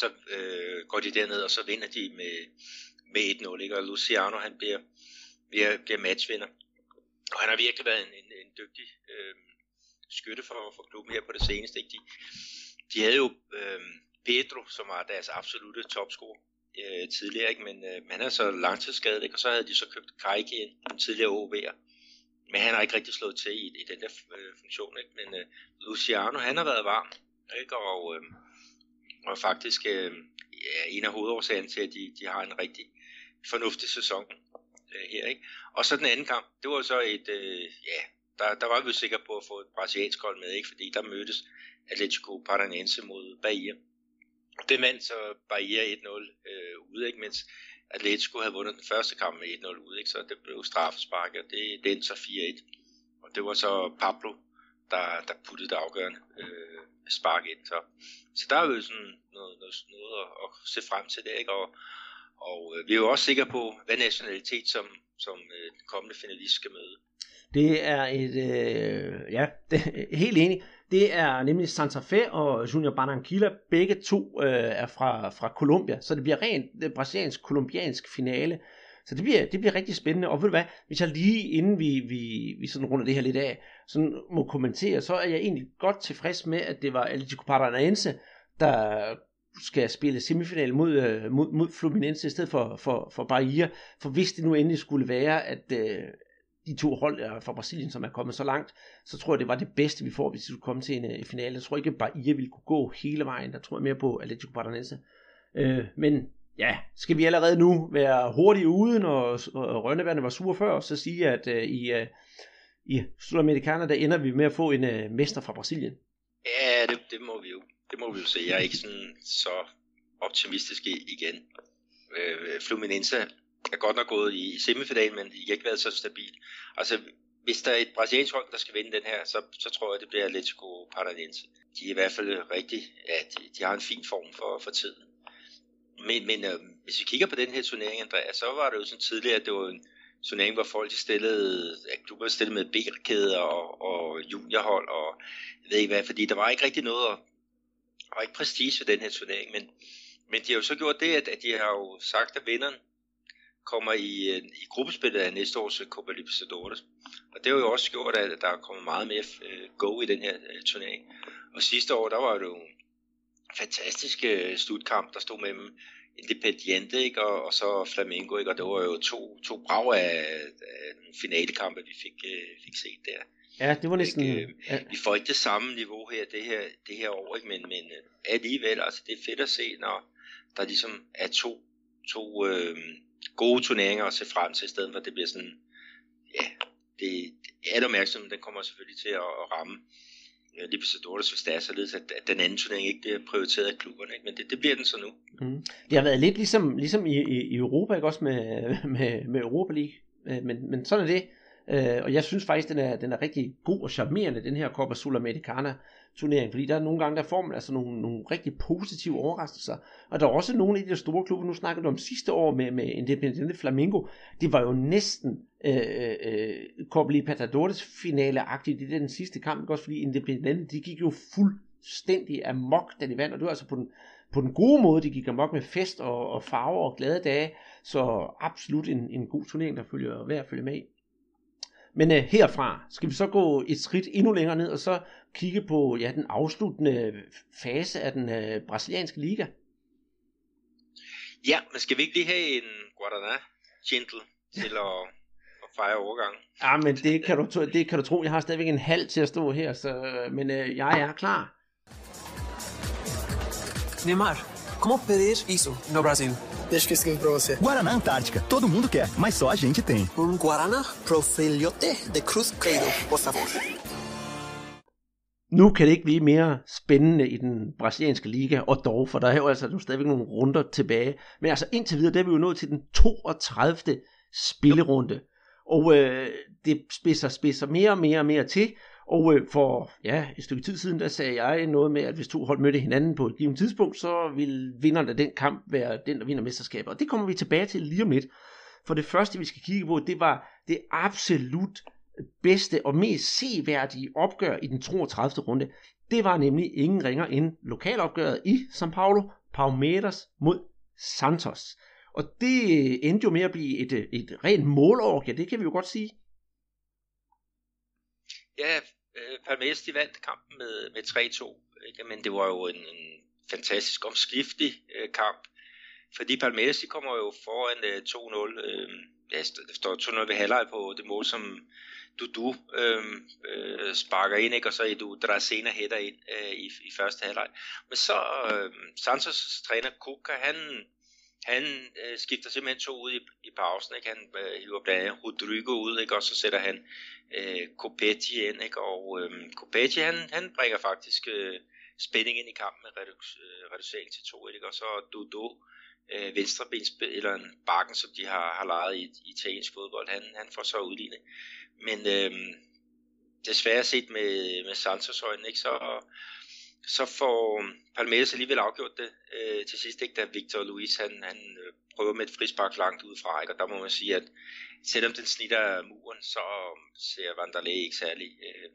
Speaker 3: Så øh, går de derned, og så vinder de med, med 1-0. Ikke? Og Luciano, han bliver, bliver, bliver matchvinder. Og han har virkelig været en, en, en dygtig øh, skytte for, for klubben her på det seneste. Ikke? De, de havde jo øh, Pedro, som var deres absolute topscorer øh, tidligere, ikke? men øh, han er så langtidsskadet, ikke? og så havde de så købt Kajke ind, en tidligere OV'er. Men han har ikke rigtig slået til i, i den der øh, funktion. Ikke? Men øh, Luciano, han har været varm, ikke? Og, øh, og faktisk øh, ja, en af hovedårsagerne til, at de, de har en rigtig fornuftig sæson øh, her. Ikke? Og så den anden kamp, det var så et, øh, ja, der, der var vi sikre på at få et brasiliansk hold med, ikke? fordi der mødtes Atletico Paranaense mod Bahia. Det vandt så Bahia 1-0 øh, ude, ikke? mens Atletico havde vundet den første kamp med 1-0 ude, ikke? så det blev straffespark, og det, det endte så 4-1. Og det var så Pablo, der, der puttede det afgørende øh, spark ind. Så, så der er jo sådan noget, noget, noget at, at se frem til det, ikke? Og, og øh, vi er jo også sikre på, hvad nationalitet som, som øh, den kommende finalist skal møde.
Speaker 2: Det er et, øh, ja, det, helt enig. Det er nemlig Santa Fe og Junior Barranquilla. Begge to øh, er fra, fra Colombia, så det bliver rent brasiliansk-kolumbiansk finale. Så det bliver, det bliver rigtig spændende. Og ved du hvad, hvis jeg lige inden vi, vi, vi sådan runder det her lidt af, sådan må kommentere, så er jeg egentlig godt tilfreds med, at det var Atletico Paranaense, der skal spille semifinal mod, øh, mod, mod Fluminense i stedet for, for, for Bahia. For hvis det nu endelig skulle være, at øh, de to hold fra Brasilien, som er kommet så langt, så tror jeg, det var det bedste, vi får, hvis vi skulle komme til en, øh, finale. Jeg tror ikke, at Bahia ville kunne gå hele vejen. Der tror jeg mere på Atletico Paranaense. Øh, men ja, skal vi allerede nu være hurtigt ude, når Rønnebærne var sur før, så sige, at uh, i, uh, i Sudamericana, der ender vi med at få en uh, mester fra Brasilien.
Speaker 3: Ja, det, det, må vi jo. Det må vi jo se. Jeg er ikke sådan så optimistisk igen. Uh, Fluminense er godt nok gået i semifinalen, men de har ikke været så stabil. Altså, hvis der er et brasiliansk hold, der skal vinde den her, så, så tror jeg, det bliver Atletico Paranaense. De er i hvert fald rigtig, ja, de, de har en fin form for, for tiden. Men, men øh, hvis vi kigger på den her turnering, Andreas, så var det jo sådan tidligere, at det var en turnering, hvor folk stillede, at klubber stillede med B-kæder og, og juniorhold, og jeg ved ikke hvad, fordi der var ikke rigtig noget og der var ikke prestige ved den her turnering, men, men de har jo så gjort det, at, at de har jo sagt, at vinderen kommer i, øh, i gruppespillet af næste års øh, Copa Libertadores. Og det har jo også gjort, at der er kommet meget mere øh, go i den her turnering. Og sidste år, der var det jo en fantastisk uh, slutkamp, der stod mellem Independiente ikke? Og, og så Flamengo, ikke? og det var jo to, to brag af, af finalekampe, vi fik, uh, fik set der.
Speaker 2: Ja, det var næsten...
Speaker 3: Ikke? Ja. Vi får ikke det samme niveau her, det her, det her år, ikke? men, men alligevel, altså det er fedt at se, når der ligesom er to, to øh, gode turneringer at se frem til, i stedet for at det bliver sådan, ja, det, det er opmærksom, den kommer selvfølgelig til at, at ramme Libertadores, hvis det er således, at, at den anden turnering ikke bliver prioriteret af klubberne, ikke? men det, det bliver den så nu.
Speaker 2: Mm. Det har været lidt ligesom, ligesom i, i, i Europa, ikke også med, med, med Europa League, øh, men, men sådan er det. Øh, og jeg synes faktisk, den er, den er rigtig god og charmerende, den her Copa Sudamericana turnering, fordi der er nogle gange, der får man altså nogle, nogle rigtig positive overraskelser. Og der er også nogle af de store klubber, nu snakkede du om sidste år med, med Independiente Flamengo, det var jo næsten øh, øh, Copa Libertadores finale-agtigt i den sidste kamp, også fordi Independiente, de gik jo fuldstændig amok, da de vandt, og det var altså på den, på den gode måde, de gik amok med fest og, og farver og glade dage, så absolut en, en god turnering, der følger værd at følge med i. Men øh, herfra skal vi så gå et skridt endnu længere ned, og så kigge på ja, den afsluttende fase af den øh, brasilianske liga.
Speaker 3: Ja, men skal vi ikke lige have en Guaraná gentle til at, at fejre overgangen?
Speaker 2: Ja, men det kan, du, det kan du tro. Jeg har stadigvæk en halv til at stå her, så, men øh, jeg er klar.
Speaker 4: Neymar, como pedir isso no Brasil?
Speaker 5: Deixa que eu escrevo pra você.
Speaker 6: Guaraná Antártica. Todo mundo quer, mas só a gente tem.
Speaker 4: Un Guaraná Profilhote de Cruz Credo, por favor.
Speaker 2: Nu kan det ikke blive mere spændende i den brasilianske liga, og dog, for der er jo altså nu stadigvæk nogle runder tilbage. Men altså indtil videre, der er vi jo nået til den 32. spillerunde. Og øh, det spidser, spidser mere og mere og mere til, og øh, for ja, et stykke tid siden, der sagde jeg noget med, at hvis to hold mødte hinanden på et givet tidspunkt, så vil vinderen af den kamp være den, der vinder mesterskabet. Og det kommer vi tilbage til lige om lidt. For det første, vi skal kigge på, det var det absolut bedste og mest seværdige opgør i den 32. runde. Det var nemlig ingen ringer end lokalopgøret i São Paulo, Palmeiras mod Santos. Og det øh, endte jo med at blive et, øh, et rent målorgie, det kan vi jo godt sige.
Speaker 3: Ja, øh, Palmeiras de vandt kampen med, med 3-2, ikke? men det var jo en, en fantastisk omskiftelig øh, kamp, fordi Palmeiras de kommer jo foran øh, 2-0, øh, ja, der står 2-0 ved halvleg på det mål, som Dudu øh, øh, sparker ind, ikke? og så Edu Dracena hætter ind øh, i, i første halvleg. Men så øh, Santos træner Kuka, han han øh, skifter simpelthen to ud i, i pausen. Ikke? Han øh, hiver blandt andet Rodrigo ud, ikke? og så sætter han øh, Copetti ind. Ikke? Og øh, Copetti, han, han bringer faktisk øh, spænding ind i kampen med redu- øh, reducering til 2-1. ikke? og så Dodo, øh, venstrebenspilleren Bakken, som de har, har lejet i, i italiensk fodbold, han, han får så udlignet. Men øh, desværre set med, med Santos øjne, ikke? så så får øhm, Palmeiras alligevel afgjort det øh, til sidst, ikke, da Victor Luis han, han øh, prøver med et frispark langt ud fra, ikke? og der må man sige, at selvom den snitter muren, så øhm, ser Vanderlei ikke særlig øh,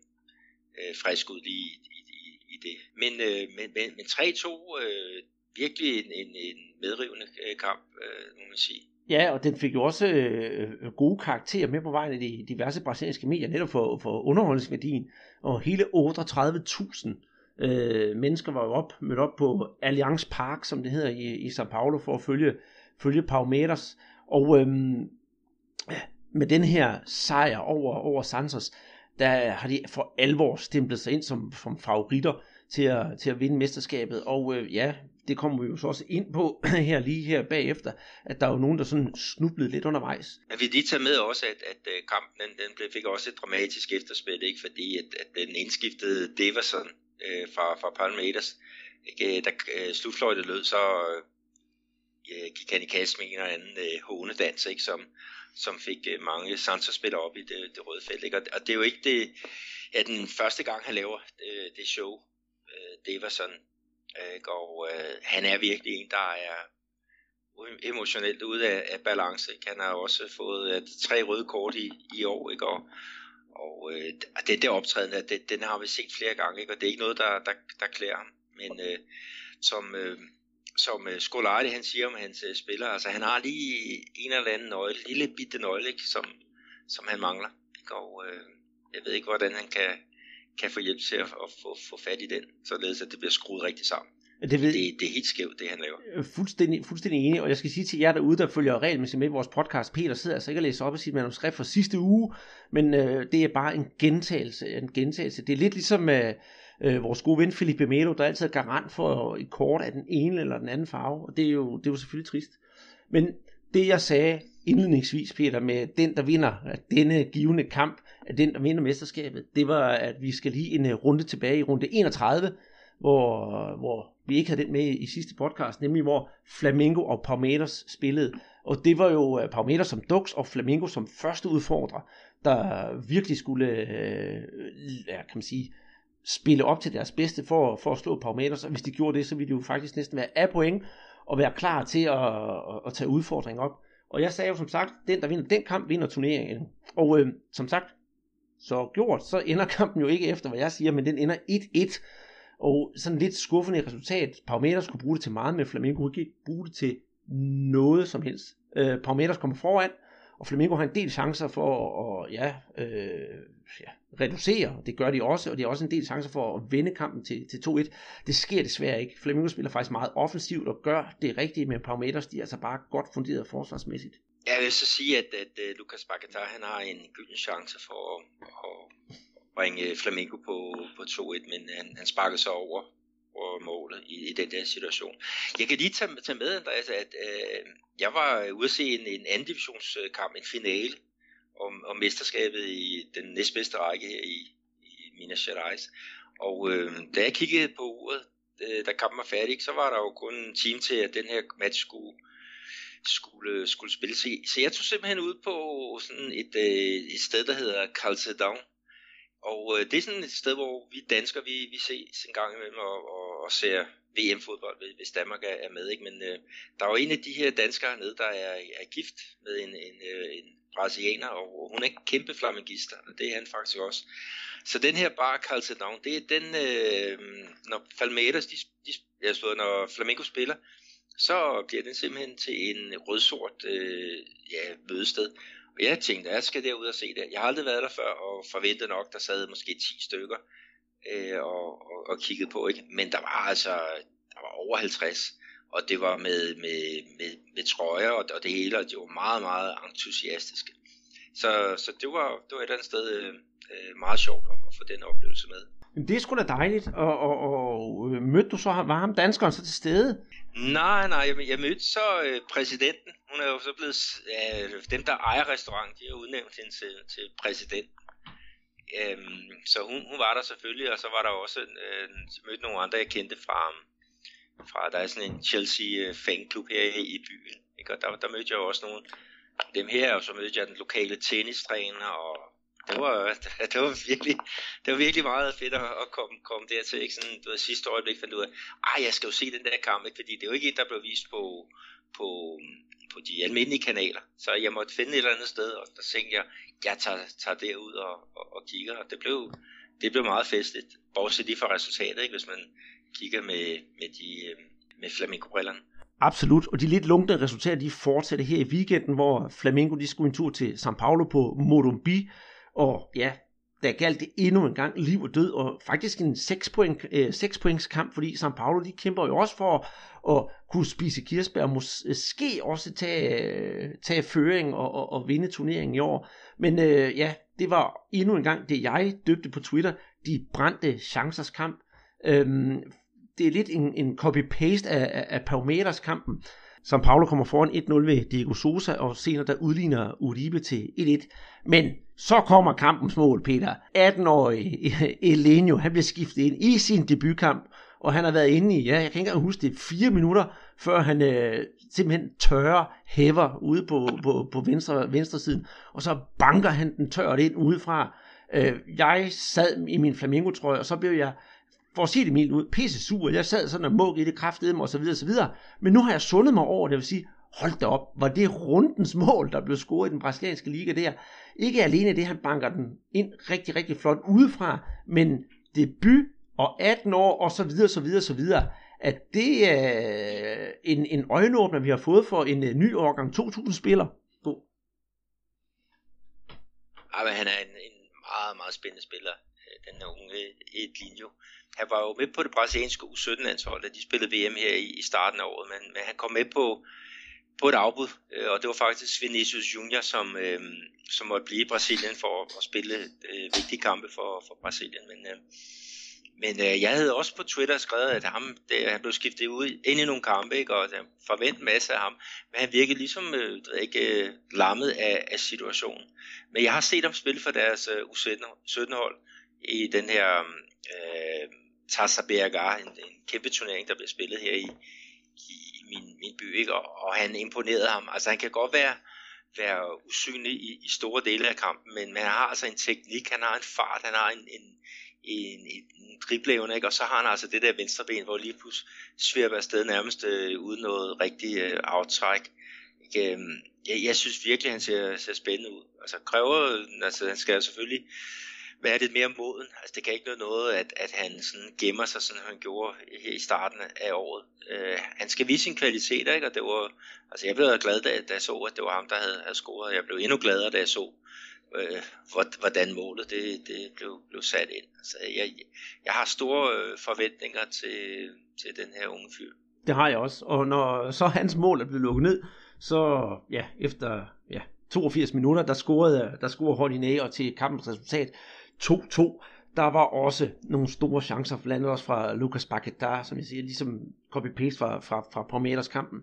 Speaker 3: øh, frisk ud lige i, i, i det. Men, øh, men, men, men 3-2, øh, virkelig en, en, en medrivende øh, kamp, øh, må man sige.
Speaker 2: Ja, og den fik jo også øh, gode karakterer med på vejen i de diverse brasilianske medier, netop for, for underholdningsværdien, og hele 38.000 øh, mennesker var jo op, mødt op på Allianz Park, som det hedder i, i São Paulo, for at følge, følge Palmeiras. Og øh, med den her sejr over, over Santos, der har de for alvor stemplet sig ind som, som favoritter til at, til at vinde mesterskabet. Og øh, ja, det kommer vi jo så også ind på her lige her bagefter, at der er jo nogen, der sådan snublede lidt undervejs.
Speaker 3: Jeg vil lige tage med også, at, at øh, kampen den, den fik også et dramatisk efterspil, ikke? fordi at, at den indskiftede Deverson øh, fra, fra Palmeiras. Ikke? Øh, da øh, slutfløjtet lød, så øh, øh gik han i kasse med en eller anden øh, hånedans, ikke? Som, som fik øh, mange Santos-spillere op i det, det røde felt. Ikke? Og, og det er jo ikke det, ja, den første gang, han laver øh, det show. Øh, det var sådan. ikke? og øh, han er virkelig en, der er emotionelt ude af, af balance. Ikke? Han har også fået øh, tre røde kort i, i år, ikke? Og, og øh, det der optræden, det, den har vi set flere gange, ikke? og det er ikke noget, der, der, der klæder ham. Men øh, som, øh, som øh, Scolari han siger om hans øh, spillere, altså han har lige en eller anden nøgle, lille bitte nøgle, ikke, som, som han mangler. Ikke? Og øh, jeg ved ikke, hvordan han kan, kan få hjælp til at, at få, få fat i den, således at det bliver skruet rigtigt sammen. Det, ved, det, det er helt skævt, det han laver.
Speaker 2: Øh, fuldstændig, fuldstændig enig, og jeg skal sige til jer derude, der følger regelmæssigt med i vores podcast, Peter sidder altså ikke og læser op af sit manuskript fra sidste uge, men øh, det er bare en gentagelse, en gentagelse. Det er lidt ligesom øh, øh, vores gode ven Felipe Melo, der altid er garant for et kort af den ene eller den anden farve, og det er jo, det er jo selvfølgelig trist. Men det jeg sagde indledningsvis, Peter, med den, der vinder denne givende kamp, at den, der vinder mesterskabet, det var, at vi skal lige en runde tilbage i runde 31, hvor, hvor vi ikke havde den med i sidste podcast, nemlig hvor Flamingo og Palmeiras spillede. Og det var jo øh, Palmeiras som duks og Flamingo som første udfordrer, der virkelig skulle, øh, ja, kan man sige, spille op til deres bedste for, for at slå Palmeiras. Og hvis de gjorde det, så ville de jo faktisk næsten være af point og være klar til at, at, at tage udfordringen op. Og jeg sagde jo som sagt, den der vinder den kamp, vinder turneringen. Og øh, som sagt, så gjort, så ender kampen jo ikke efter, hvad jeg siger, men den ender 1-1. Og sådan lidt skuffende resultat. Palmeiras kunne bruge det til meget, men Flamengo kunne ikke bruge det til noget som helst. Øh, Parameters kommer foran, og Flamengo har en del chancer for at ja, øh, ja, reducere. Det gør de også, og de har også en del chancer for at vende kampen til, til 2-1. Det sker desværre ikke. Flamengo spiller faktisk meget offensivt og gør det rigtige, men Parameters de er altså bare godt funderet forsvarsmæssigt.
Speaker 3: Jeg vil så sige, at, at, at Lucas Paquetá han har en gylden chance for at, at bringe Flamengo på, på 2-1, men han, han sparkede sig over, over målet i, i den der situation. Jeg kan lige tage, tage med, Andreas, at øh, jeg var ude at se en, en anden divisionskamp, en finale om, om mesterskabet i den næstbedste række her i, i Minas Gerais. Og øh, da jeg kiggede på uret, øh, da kampen var færdig, så var der jo kun en time til, at den her match skulle, skulle, skulle spilles. Så jeg tog simpelthen ud på sådan et, øh, et sted, der hedder Calcedon, og øh, det er sådan et sted, hvor vi danskere, vi, vi ses en gang imellem og, og, og ser VM-fodbold, hvis Danmark er, er med. Ikke? Men øh, der er jo en af de her danskere hernede, der er, er gift med en, en, øh, en brasilianer, og hun er en kæmpe flamengister, og det er han faktisk også. Så den her bar Calcedon, det er den, øh, når Falmeras, de, de, jeg slået, når Flamengo spiller, så bliver den simpelthen til en rødsort øh, ja, mødested. Og jeg tænkte, jeg skal derud og se det. Jeg har aldrig været der før, og forventede nok, der sad måske 10 stykker øh, og, og, og kiggede på. Ikke? Men der var altså der var over 50, og det var med, med, med, med trøjer og, og det hele, og det var meget, meget entusiastiske. Så, så det, var, det var et eller andet sted øh, øh meget sjovt at, at få den oplevelse med.
Speaker 2: Men det er sgu da dejligt. Og, og, og øh, mødte du så, var ham danskeren så til stede?
Speaker 3: Nej, nej, jeg, jeg mødte så øh, præsidenten. Hun er jo så blevet, øh, dem der ejer restauranten, de har udnævnt hende til, til præsident. Øhm, så hun, hun var der selvfølgelig, og så var der også, øh, mødte nogle andre, jeg kendte fra, øh, fra der er sådan en Chelsea øh, fanklub her i byen. Ikke? Og der, der mødte jeg også nogle dem her, og så mødte jeg den lokale tennistræner, og det var, det var virkelig, det var virkelig meget fedt at, at komme, komme dertil. Ikke? Sådan, du ved, sidste øjeblik fandt du ud af, ah, jeg skal jo se den der kamp, ikke? fordi det er jo ikke en, der blev vist på, på, på de almindelige kanaler. Så jeg måtte finde et eller andet sted, og der tænkte jeg, jeg tager, tager derud og, og, og kigger, og det blev, det blev meget festligt. Bortset lige for resultatet, ikke? hvis man kigger med, med, de, øh, med flamingobrillerne.
Speaker 2: Absolut, og de lidt lunkne resultater, de fortsatte her i weekenden, hvor Flamengo de skulle en tur til São Paulo på Morumbi, og ja, der galt det endnu en gang liv og død, og faktisk en 6, point, øh, 6 points kamp, fordi São Paulo de kæmper jo også for at kunne spise kirsebær, og øh, måske også tage, tage føring og, og, og vinde turneringen i år. Men øh, ja, det var endnu en gang det, jeg døbte på Twitter, de brændte chancers kamp. Øhm, det er lidt en, en copy-paste af, af, af Palmeiras kampen. Som Paulo kommer foran 1-0 ved Diego Sosa, og senere der udligner Uribe til 1-1. Men så kommer kampens mål, Peter. 18-årige Elenio, han bliver skiftet ind i sin debutkamp, og han har været inde i, ja, jeg kan ikke engang huske det, fire minutter, før han øh, simpelthen tørrer hæver ude på, på, på venstre, venstre siden, og så banker han den tørt ind udefra. Øh, jeg sad i min flamingotrøje, og så blev jeg for at sige det mildt ud, pisse sur. Jeg sad sådan og mug i det kraftedeme og så videre, og så videre. Men nu har jeg sundet mig over det, vil sige, hold da op, var det rundens mål, der blev scoret i den brasilianske liga der. Ikke alene det, han banker den ind rigtig, rigtig flot udefra, men debut og 18 år, og så videre, så videre, så videre. At det er en, en øjenåbner, vi har fået for en øh, ny årgang 2000 spiller. Bo.
Speaker 3: Ja, men han er en, en meget, meget spændende spiller, øh, den her unge Edlinho. Han var jo med på det brasilianske U17-landshold, da de spillede VM her i, i starten af året, men, men han kom med på, på et afbud, øh, og det var faktisk Vinicius Junior, som, øh, som måtte blive i Brasilien for at spille øh, vigtige kampe for, for Brasilien. Men, øh, men øh, jeg havde også på Twitter skrevet, at ham, det, han blev skiftet ud ind i nogle kampe, ikke, og øh, jeg forventede en masse af ham. Men han virkede ligesom øh, ikke øh, lammet af, af situationen. Men jeg har set ham spille for deres øh, U17-hold i den her øh, Tassa Bergar, en, en kæmpe turnering, der bliver spillet her i, i min, min by, ikke? Og, og han imponerede ham. Altså han kan godt være, være usynlig i, i store dele af kampen, men, men han har altså en teknik, han har en fart, han har en, en, en, en dribleevne, ikke? og så har han altså det der venstre ben, hvor lige pludselig svirper afsted nærmest øh, uden noget rigtig øh, aftræk. Ikke? Øhm, jeg, jeg synes virkelig, han ser, ser spændende ud. Altså kræver, altså han skal selvfølgelig være lidt mere moden. Altså det kan ikke noget, at, at han sådan gemmer sig, som han gjorde her i starten af året. Øh, han skal vise sin kvaliteter, ikke? og det var, altså jeg blev glad, da, da jeg så, at det var ham, der havde, havde scoret. Jeg blev endnu gladere, da jeg så, øh, hvordan målet det, det blev, blev sat ind. Altså jeg, jeg har store øh, forventninger til, til den her unge fyr.
Speaker 2: Det har jeg også, og når så hans mål er blevet lukket ned, så ja, efter ja, 82 minutter, der scorede, der scorede Hordinager til kampens resultat. 2-2. Der var også nogle store chancer, blandt andet også fra Lucas Paquetá, som jeg siger, ligesom copy-paste fra, fra, fra Palmeiras kampen.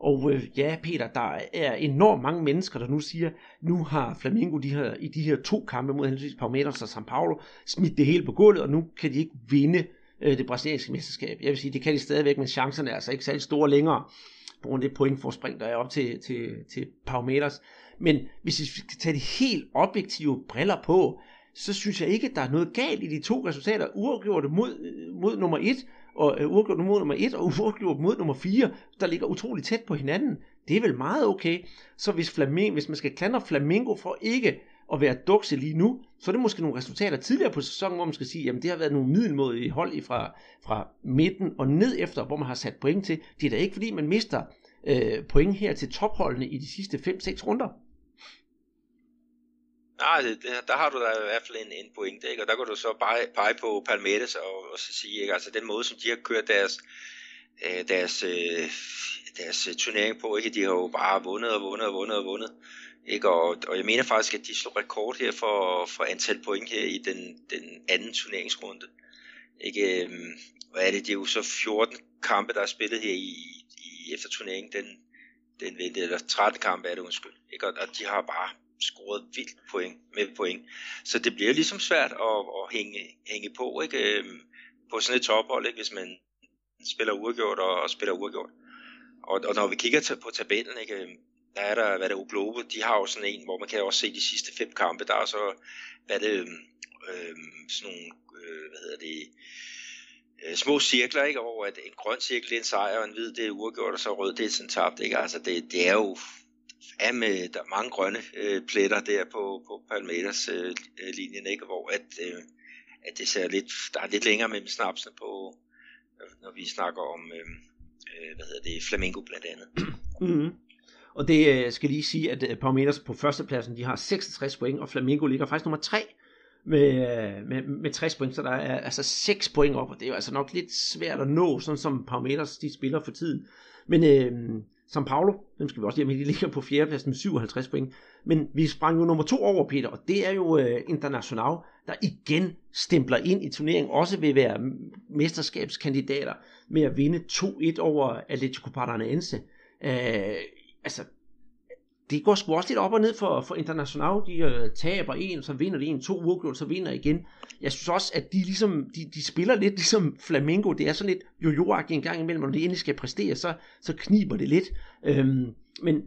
Speaker 2: Og øh, ja, Peter, der er enormt mange mennesker, der nu siger, nu har Flamengo de her, i de her to kampe mod henholdsvis Palmeiras og São Paulo smidt det hele på gulvet, og nu kan de ikke vinde øh, det brasilianske mesterskab. Jeg vil sige, det kan de stadigvæk, men chancerne er altså ikke særlig store længere, på grund af det pointforspring, der er op til, til, til Palmeiras. Men hvis vi skal tage de helt objektive briller på, så synes jeg ikke, at der er noget galt i de to resultater. Uafgjort mod, øh, mod nummer 1, og øh, uh, uafgjort mod nummer 1, og uafgjort mod nummer 4, der ligger utroligt tæt på hinanden. Det er vel meget okay. Så hvis, Flamingo, hvis man skal klandre Flamingo for ikke at være dukse lige nu, så er det måske nogle resultater tidligere på sæsonen, hvor man skal sige, jamen det har været nogle middelmådige hold fra, fra midten og ned efter, hvor man har sat point til. Det er da ikke fordi, man mister øh, point her til topholdene i de sidste 5-6 runder.
Speaker 3: Nej, det, der har du da i hvert fald en, en pointe, ikke? og der kan du så bare pege på Palmettes og, og så sige, ikke? altså den måde, som de har kørt deres, øh, deres, øh, deres øh, turnering på, ikke? de har jo bare vundet og vundet og vundet og vundet. Ikke? Og, og jeg mener faktisk, at de slog rekord her for, for antal point her i den, den anden turneringsrunde. Ikke? Øhm, hvad er det? Det er jo så 14 kampe, der er spillet her i, i efter turneringen. Den, den eller 13 kampe er det undskyld. Ikke? Og, og de har bare scoret vildt point, med point. Så det bliver ligesom svært at, at hænge, hænge på, ikke? Øhm, på sådan et tophold, ikke? hvis man spiller uafgjort og, og spiller uafgjort. Og, og når vi kigger på tabellen, ikke? Øhm, der er der, hvad det er, Globe, de har jo sådan en, hvor man kan også se de sidste fem kampe, der er så, hvad det, øh, sådan nogle, øh, hvad hedder det, øh, små cirkler, ikke? hvor at en grøn cirkel det er en sejr, og en hvid det er uafgjort, og så rød det er sådan tabt, ikke? Altså det, det er jo er med, der er mange grønne øh, pletter der på, på Palmeiras øh, øh, linjen, ikke? hvor at, øh, at det ser lidt, der er lidt længere mellem snapsene på, når vi snakker om, øh, øh hvad hedder det, Flamingo blandt andet.
Speaker 2: Mm-hmm. Og det øh, skal lige sige, at Palmeiras på førstepladsen, de har 66 point, og Flamingo ligger faktisk nummer 3 med, med, med 60 point, så der er altså 6 point op, og det er jo altså nok lidt svært at nå, sådan som Palmeiras de spiller for tiden. Men øh, São Paulo, dem skal vi også lige med, de ligger på fjerdepladsen med 57 point. Men vi sprang jo nummer to over, Peter, og det er jo øh, International, der igen stempler ind i turneringen, også vil være mesterskabskandidater med at vinde 2-1 over Atletico Paranaense. Øh, altså, det går sgu også lidt op og ned for, for International. De øh, taber en, så vinder de en, to uger, så vinder igen. Jeg synes også, at de, ligesom, de, de spiller lidt ligesom Flamengo. Det er sådan lidt jojo en gang imellem, når de endelig skal præstere, så, så kniber det lidt. Øhm, men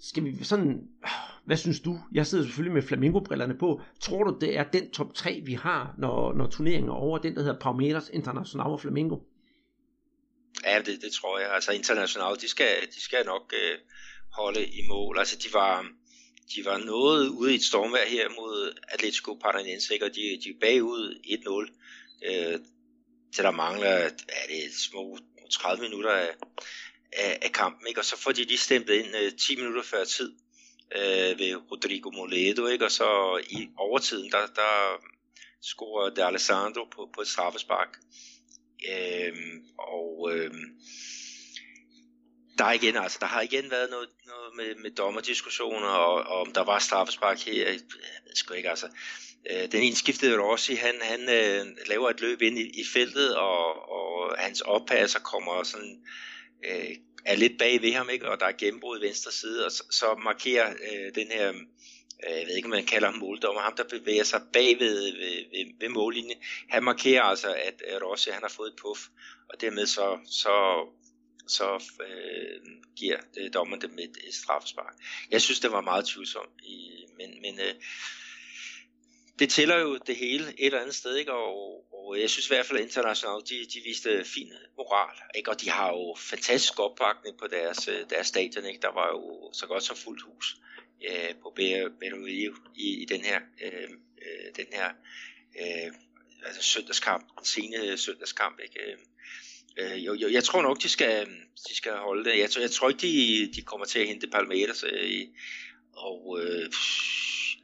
Speaker 2: skal vi sådan... Øh, hvad synes du? Jeg sidder selvfølgelig med Flamingo-brillerne på. Tror du, det er den top 3, vi har, når, når turneringen er over? Den, der hedder Parmeters International og Flamingo?
Speaker 3: Ja, det, det tror jeg. Altså International, de skal, de skal nok... Øh holde i mål. Altså de var, de var noget ude i et stormvær her mod Atletico Paranaense, og de, de er bagud 1-0. Øh, til der mangler, er det små 30 minutter af, af, af kampen, ikke? og så får de lige stemplet ind øh, 10 minutter før tid øh, ved Rodrigo Moledo, ikke? og så i overtiden, der, der scorer De Alessandro på, på et straffespark. Øh, og øh, der, er igen, altså, der har igen været noget, noget med, med dommerdiskussioner, og, og om der var straffespark her, jeg ved sgu ikke, altså. Øh, den indskiftede Rossi, han, han øh, laver et løb ind i, i feltet, og, og hans oppasser kommer sådan, øh, er lidt bag ved ham, ikke? og der er gennembrud i venstre side, og så, så markerer øh, den her, øh, jeg ved ikke, om man kalder ham måldommer, ham der bevæger sig bag ved, ved, ved, ved mållinjen, han markerer altså, at Rossi han har fået et puff, og dermed så, så så øh, giver øh, det, dommeren dem et, et straffespark. Jeg synes, det var meget tvivlsomt, i, men, men øh, det tæller jo det hele et eller andet sted, ikke? Og, og jeg synes i hvert fald, at International, de, de viste fin moral, ikke? og de har jo fantastisk opbakning på deres, øh, deres stadion, ikke? der var jo så godt som fuldt hus øh, på Bellevue i, i den her, øh, øh, den her øh, altså søndagskamp, den sene søndagskamp, ikke? Øh, Øh, jo, jo, jeg tror nok, de skal, øh, de skal holde det. Jeg, tror, jeg tror ikke, de, de kommer til at hente Palmeiras. Øh, og øh,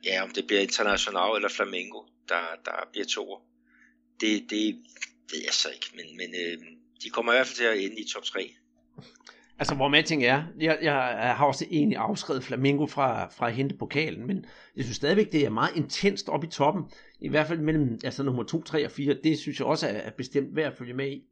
Speaker 3: ja, om det bliver International eller Flamengo, der, der bliver to. Det, det ved jeg så ikke, men, men øh, de kommer i hvert fald til at ende i top 3.
Speaker 2: Altså, hvor man tænker er, jeg, jeg har også egentlig afskrevet Flamengo fra, fra at hente pokalen, men jeg synes stadigvæk, det er meget intenst oppe i toppen. I hvert fald mellem altså nummer 2, 3 og 4. Det synes jeg også er bestemt værd at følge med i.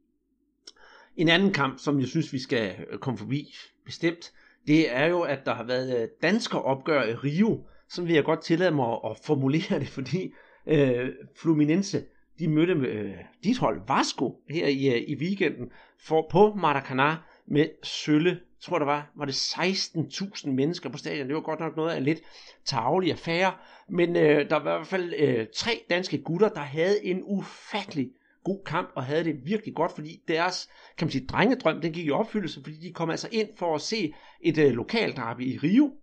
Speaker 2: En anden kamp, som jeg synes, vi skal øh, komme forbi bestemt, det er jo, at der har været øh, dansker opgør i Rio. som vil jeg godt tillade mig at formulere det, fordi øh, Fluminense, de mødte øh, dit hold Vasco her i, øh, i weekenden for, på Maracanã med Sølle, tror der var, var det 16.000 mennesker på stadion. Det var godt nok noget af en lidt tavlig affære, men øh, der var i hvert fald øh, tre danske gutter, der havde en ufattelig god kamp og havde det virkelig godt, fordi deres, kan man sige, drengedrøm, den gik i opfyldelse, fordi de kom altså ind for at se et øh, lokalderby i Rio.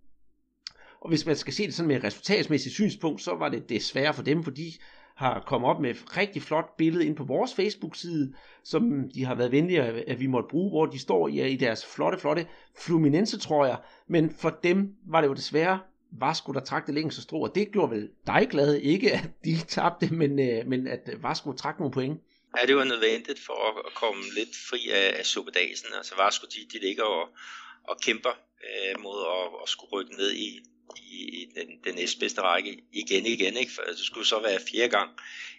Speaker 2: Og hvis man skal se det sådan med et resultatsmæssigt synspunkt, så var det desværre for dem, fordi har kommet op med et rigtig flot billede ind på vores Facebook-side, som de har været venlige, øh, at vi måtte bruge, hvor de står i, øh, i deres flotte, flotte Fluminense, tror jeg. Men for dem var det jo desværre Vasco, der trak det så strå, og det gjorde vel dig glad, ikke at de tabte, men, øh, men at øh, Vasco trak nogle point.
Speaker 3: Ja, det var nødvendigt for at komme lidt fri af, af suppedasen. Altså Vasco, de, de ligger og, og kæmper øh, mod at, at skulle rykke ned i, i den, den næstbedste række igen igen. Ikke? For det skulle så være fjerde gang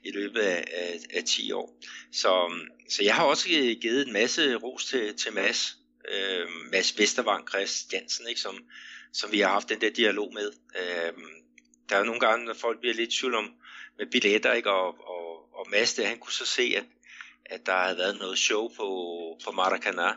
Speaker 3: i løbet af, af, af 10 år. Så, så jeg har også givet en masse ros til, til Mads. Øh, Mads Vestervang Christiansen, ikke? Som, som vi har haft den der dialog med. Øh, der er nogle gange, når folk bliver lidt tvivl om med billetter, ikke? Og, og Mads der, han kunne så se, at, at der havde været noget show på, på Maracanã,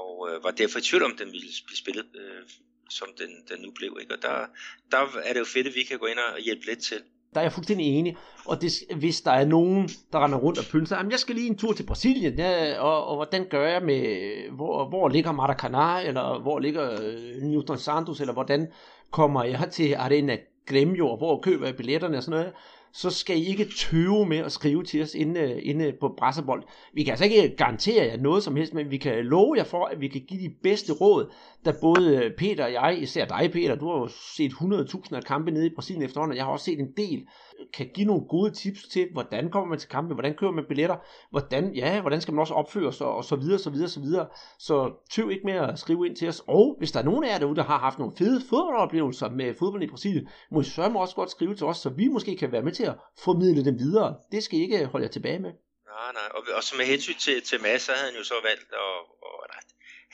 Speaker 3: og øh, var derfor i tvivl om, den ville blive spillet, øh, som den, den nu blev. Ikke? Og der, der er det jo fedt, at vi kan gå ind og hjælpe lidt til.
Speaker 2: Der er jeg fuldstændig enig. Og det, hvis der er nogen, der render rundt og pynser, jamen jeg skal lige en tur til Brasilien, ja, og, og hvordan gør jeg med, hvor, hvor ligger Maracanã, eller hvor ligger øh, Newton Santos, eller hvordan kommer jeg til Arena Gremio, og hvor køber jeg billetterne og sådan noget så skal I ikke tøve med at skrive til os inde, inde på Brasserbold. Vi kan altså ikke garantere jer noget som helst, men vi kan love jer for, at vi kan give de bedste råd, da både Peter og jeg, især dig Peter, du har jo set 100.000 af kampe nede i Brasilien efterhånden, og jeg har også set en del kan give nogle gode tips til, hvordan kommer man til kampen, hvordan kører man billetter, hvordan, ja, hvordan skal man også opføre sig, og så videre, så videre, så videre. Så tøv ikke med at skrive ind til os. Og hvis der er nogen af jer derude, der har haft nogle fede fodboldoplevelser med fodbold i Brasilien, må I sørge også godt skrive til os, så vi måske kan være med til at formidle dem videre. Det skal I ikke holde jer tilbage med.
Speaker 3: Nej, nej. Og, og så med hensyn til, til Mads, så havde han jo så valgt at,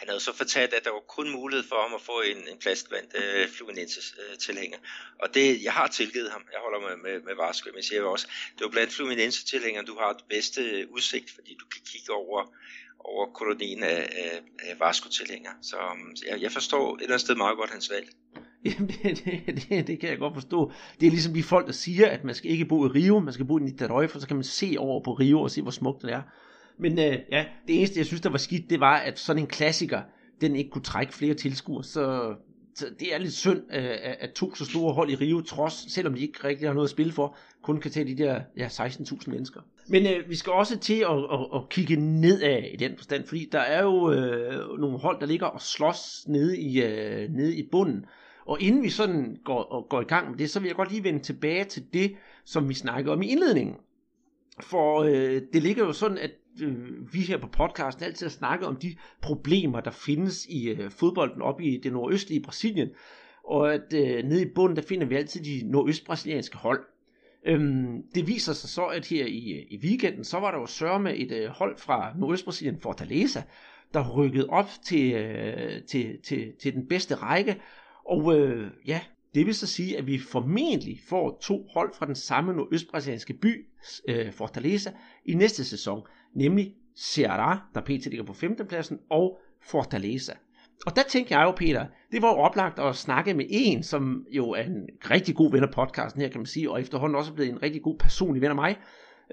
Speaker 3: han havde så fortalt, at der var kun mulighed for ham at få en, en plastvand øh, Fluminenses øh, tilhænger. Og det, jeg har tilgivet ham. Jeg holder med, med, med Vasco, men jeg siger også, det var blandt Fluminense tilhængere, du har det bedste øh, udsigt, fordi du kan kigge over, over kolonien af, af, af Vasco tilhængere. Så um, jeg, jeg forstår et eller andet sted meget godt hans valg.
Speaker 2: Jamen, det, det, det, det kan jeg godt forstå. Det er ligesom de folk, der siger, at man skal ikke bo i Rio, man skal bo i Niterói, for så kan man se over på Rio og se, hvor smukt det er. Men øh, ja, det eneste, jeg synes, der var skidt, det var, at sådan en klassiker, den ikke kunne trække flere tilskuere. Så, så det er lidt synd, øh, at to så store hold i Rio, trods, selvom de ikke rigtig har noget at spille for, kun kan tage de der ja, 16.000 mennesker. Men øh, vi skal også til at, at, at kigge nedad i den forstand, fordi der er jo øh, nogle hold, der ligger og slås nede i, øh, nede i bunden. Og inden vi sådan går, går i gang med det, så vil jeg godt lige vende tilbage til det, som vi snakkede om i indledningen. For øh, det ligger jo sådan, at øh, vi her på podcasten altid har snakket om de problemer, der findes i øh, fodbolden op i det nordøstlige Brasilien. Og at øh, nede i bunden, der finder vi altid de nordøstbrasilianske hold. Øhm, det viser sig så, at her i, øh, i weekenden, så var der jo sørme med et øh, hold fra Nordøstbrasilien, Fortaleza, der rykkede op til, øh, til, til, til den bedste række. Og øh, ja, det vil så sige, at vi formentlig får to hold fra den samme nordøstbrasilianske by, øh, Fortaleza, i næste sæson, nemlig Ceará, der pt. ligger på 5. pladsen, og Fortaleza. Og der tænkte jeg jo, Peter, det var jo oplagt at snakke med en, som jo er en rigtig god ven af podcasten her, kan man sige, og efterhånden også er blevet en rigtig god personlig ven af mig,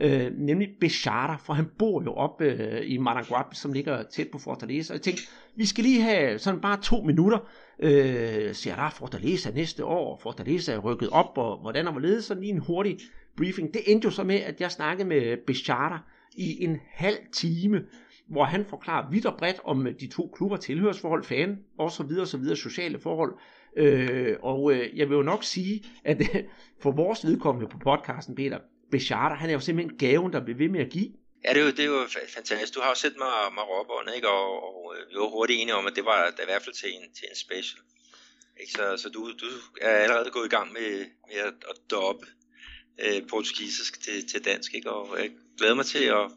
Speaker 2: øh, nemlig Bechara, for han bor jo op øh, i Maranguape, som ligger tæt på Fortaleza, og jeg tænkte, vi skal lige have sådan bare to minutter, øh, Ceará Fortaleza næste år, Fortaleza er rykket op, og hvordan og hvorledes, sådan lige en hurtig briefing. Det endte jo så med, at jeg snakkede med Bechara i en halv time, hvor han forklarer vidt og bredt om øh, de to klubber, tilhørsforhold, fan, og så videre, så videre, sociale forhold. Øh, og øh, jeg vil jo nok sige, at øh, for vores vedkommende på podcasten, Peter, Bechata, han er jo simpelthen gaven, der bliver ved med at give.
Speaker 3: Ja, det er jo, det er jo fantastisk. Du har jo set mig, mig råbe ikke? Og, og, øh, vi var hurtigt enige om, at det var da i hvert fald til en, til en special. Ikke? Så, så du, du er allerede gået i gang med, med at, at doppe øh, portugisisk til, til dansk, ikke? og jeg glæder mig til at,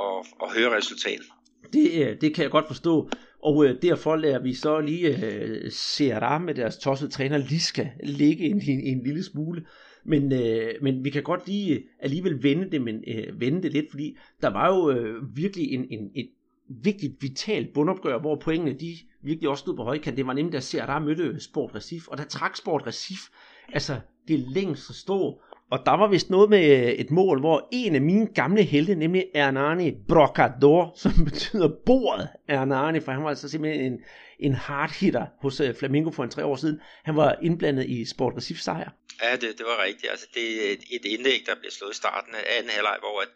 Speaker 3: at, at høre resultatet.
Speaker 2: Det, øh, det kan jeg godt forstå. Og øh, derfor lader vi så lige øh, Serra med deres tossede træner Liska ligge en, en, en lille smule. Men, øh, men vi kan godt lige øh, alligevel vende det, men, øh, vende det lidt, fordi der var jo øh, virkelig en, en, et vigtigt, vitalt bundopgør, hvor pointene de virkelig også stod på højkant. Det var nemlig, der ser, der mødte Sport Recif, og der trak Sport Recif, altså det længste stå, og der var vist noget med øh, et mål, hvor en af mine gamle helte, nemlig Hernani Brocador, som betyder bordet Hernani, for han var altså simpelthen en, en hard hitter hos øh, Flamingo for en tre år siden. Han var indblandet i Sport Recife sejr.
Speaker 3: Ja, det, det var rigtigt. Altså, det er et, et indlæg, der blev slået i starten af anden halvleg, hvor at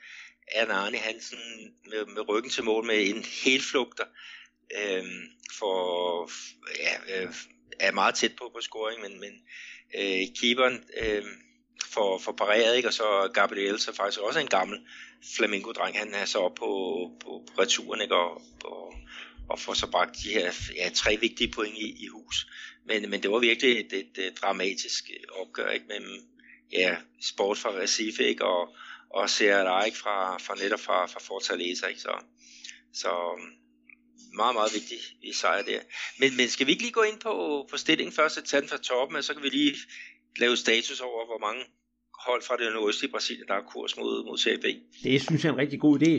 Speaker 3: Hernani Hansen med, med ryggen til mål med en helt flugter øh, for, ja, øh, er meget tæt på på scoring, men, men øh, keeperen øh, for, for pareret, ikke? og så Gabriel, så faktisk også en gammel flamingo-dreng, han er så op på, på, på returen, ikke? Og, og, og får så bragt de her ja, tre vigtige point i, i hus. Men, men det var virkelig et, et, et dramatisk opgør ikke? mellem ja, sport fra Recife ikke? og, og CRA ikke? Fra, fra netop fra, fra Fortaleza. Ikke? Så, så meget, meget vigtig i sejr der. Men, men skal vi ikke lige gå ind på, på stillingen først og tage den fra toppen, og så kan vi lige lave status over, hvor mange hold fra det nordøstlige Brasilien, der er kurs mod, mod CFB.
Speaker 2: Det synes jeg er en rigtig god idé.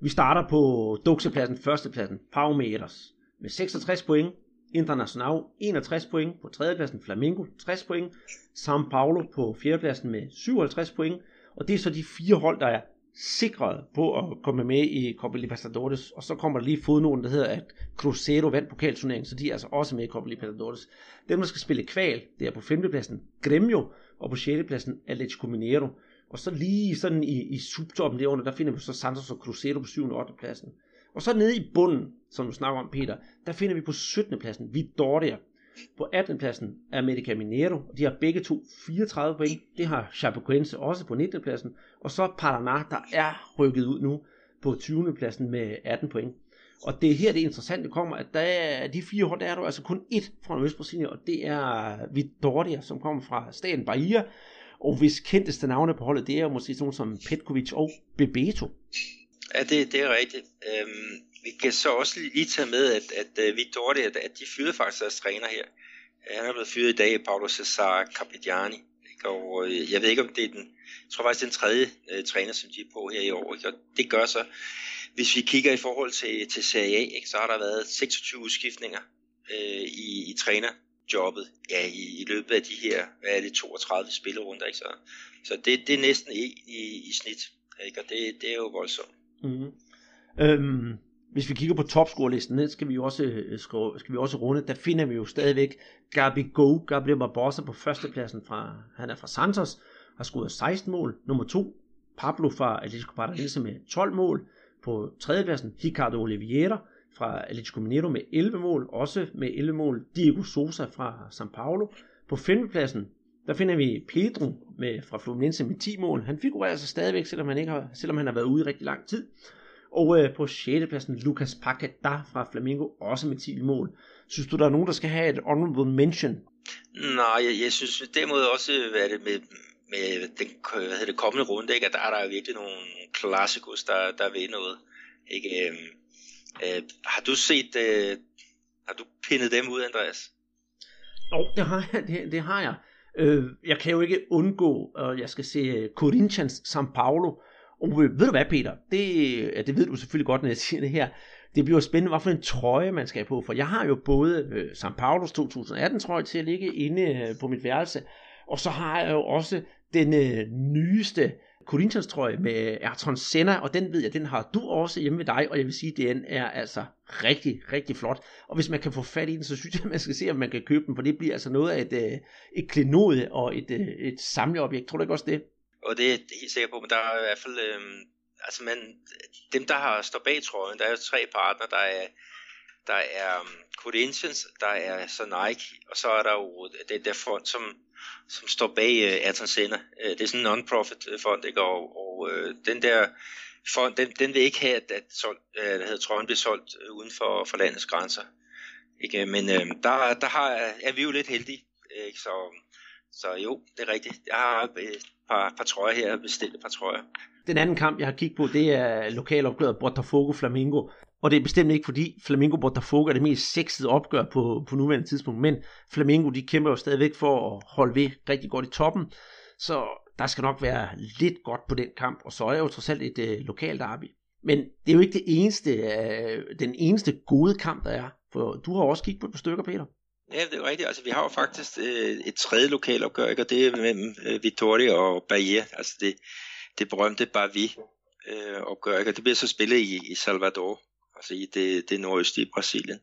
Speaker 2: Vi starter på duksepladsen, førstepladsen, Paumeters, med 66 point. International 61 point på tredjepladsen, Flamengo 60 point, São Paulo på fjerdepladsen med 57 point, og det er så de fire hold, der er sikret på at komme med i Copa Libertadores, og så kommer der lige fodnoten, der hedder, at Cruzeiro vandt pokalturneringen, så de er altså også med i Copa Libertadores. Dem, der skal spille kval, det er på femtepladsen Gremio, og på sjettepladsen Atletico Mineiro. Og så lige sådan i, i subtoppen derunder, der finder vi så Santos og Cruzeiro på 7. og 8. pladsen. Og så nede i bunden, som du snakker om, Peter, der finder vi på 17. pladsen Vidoria. På 18. pladsen er America Mineiro, og de har begge to 34 point. Det har Chapecoense også på 19. pladsen. Og så Paraná, der er rykket ud nu på 20. pladsen med 18 point. Og det er her det interessante kommer, at der er, de fire hold, der er der altså kun ét fra Østbrasilien, og det er Vidoria, som kommer fra staten Bahia, og hvis kendteste navne på holdet, det er måske sådan som Petkovic og Bebeto.
Speaker 3: Ja, det, det er rigtigt. Øhm, vi kan så også lige tage med, at, at øh, uh, Vidoria, at, at de fyrede faktisk deres træner her. Øh, han er blevet fyret i dag, Paulo Cesar Capitiani. Og øh, jeg ved ikke, om det er den, jeg tror faktisk, det er den tredje uh, træner, som de er på her i år. Ikke? Og det gør så, hvis vi kigger i forhold til, til Serie A, ikke, så har der været 26 udskiftninger øh, i, i trænerjobbet ja, i, i løbet af de her hvad er det, 32 spillerunder. Ikke? Så, så det, det er næsten en i, i snit, ikke? og det, det er jo voldsomt.
Speaker 2: Mm-hmm. Øhm, hvis vi kigger på topscorelisten, så skal vi jo også, øh, skal vi også runde, der finder vi jo stadigvæk Gabi Go, Gabriel Barbosa på førstepladsen fra, han er fra Santos, har scoret 16 mål. Nummer to, Pablo fra Atletico Paranaense med 12 mål. På tredjepladsen Ricardo Oliveira fra Atletico Mineiro med 11 mål, også med 11 mål. Diego Sosa fra São Paulo. På femtepladsen, der finder vi Pedro med, fra Fluminense med 10 mål. Han figurerer altså stadigvæk, selvom han, ikke har, selvom han har været ude i rigtig lang tid. Og øh, på 6. pladsen Lucas Paquetá fra Flamengo, også med 10 mål. Synes du, der er nogen, der skal have et honorable mention?
Speaker 3: Nej, jeg, jeg synes derimod også, hvad det med, med den hvad hedder det, kommende runde, ikke, at der er der virkelig nogle klassikos, der, der vil noget. Ikke? Øh, øh, har du set, øh, har du pinnet dem ud, Andreas?
Speaker 2: Jo, det har jeg. Det, det har jeg. Øh, jeg kan jo ikke undgå, og jeg skal se øh, Corinthians São Paulo. Og øh, ved du hvad, Peter? Det, det ved du selvfølgelig godt, når jeg siger det her. Det bliver spændende, hvad for en trøje man skal have på. For jeg har jo både øh, São Paulos 2018 trøje til at ligge inde øh, på mit værelse. Og så har jeg jo også den øh, nyeste Corinthians trøje med Ayrton Senna, og den ved jeg, den har du også hjemme ved dig, og jeg vil sige, den er altså rigtig, rigtig flot. Og hvis man kan få fat i den, så synes jeg, man skal se, om man kan købe den, for det bliver altså noget af et, øh, et klenode og et, øh, et samleobjekt. Tror du ikke også det?
Speaker 3: Og det er jeg helt sikker på, men der er i hvert fald, øhm, altså man, dem der har står bag trøjen, der er jo tre partner, der er, der er um, Corinthians, der er så Nike, og så er der jo det der fond, som, som står bag øh, Ayrton Senna. Øh, det er sådan en non-profit øh, fond, ikke? og, og øh, den der fond, den, den vil ikke have, at, at øh, at, at hedder, trøjen bliver solgt uden for, for landets grænser. Ikke? Men øh, der, der har, er vi jo lidt heldige, ikke? Så, så jo, det er rigtigt. Jeg har et par, par trøjer her, bestilt et par trøjer.
Speaker 2: Den anden kamp, jeg har kigget på, det er lokalopgøret Botafogo Flamingo. Og det er bestemt ikke fordi Flamengo Botafogo er det mest sexede opgør på, på nuværende tidspunkt, men Flamengo de kæmper jo stadigvæk for at holde ved rigtig godt i toppen, så der skal nok være lidt godt på den kamp, og så er jo trods alt et øh, lokalt derby. Men det er jo ikke det eneste, øh, den eneste gode kamp, der er, for du har også kigget på et par stykker, Peter.
Speaker 3: Ja, det er rigtigt. Altså, vi har jo faktisk øh, et tredje lokalopgør, ikke? og det er mellem øh, Vittoria og Bahia, altså det, det berømte Bavi øh, opgør, ikke? og det bliver så spillet i, i Salvador altså i det, det nordøstlige Brasilien.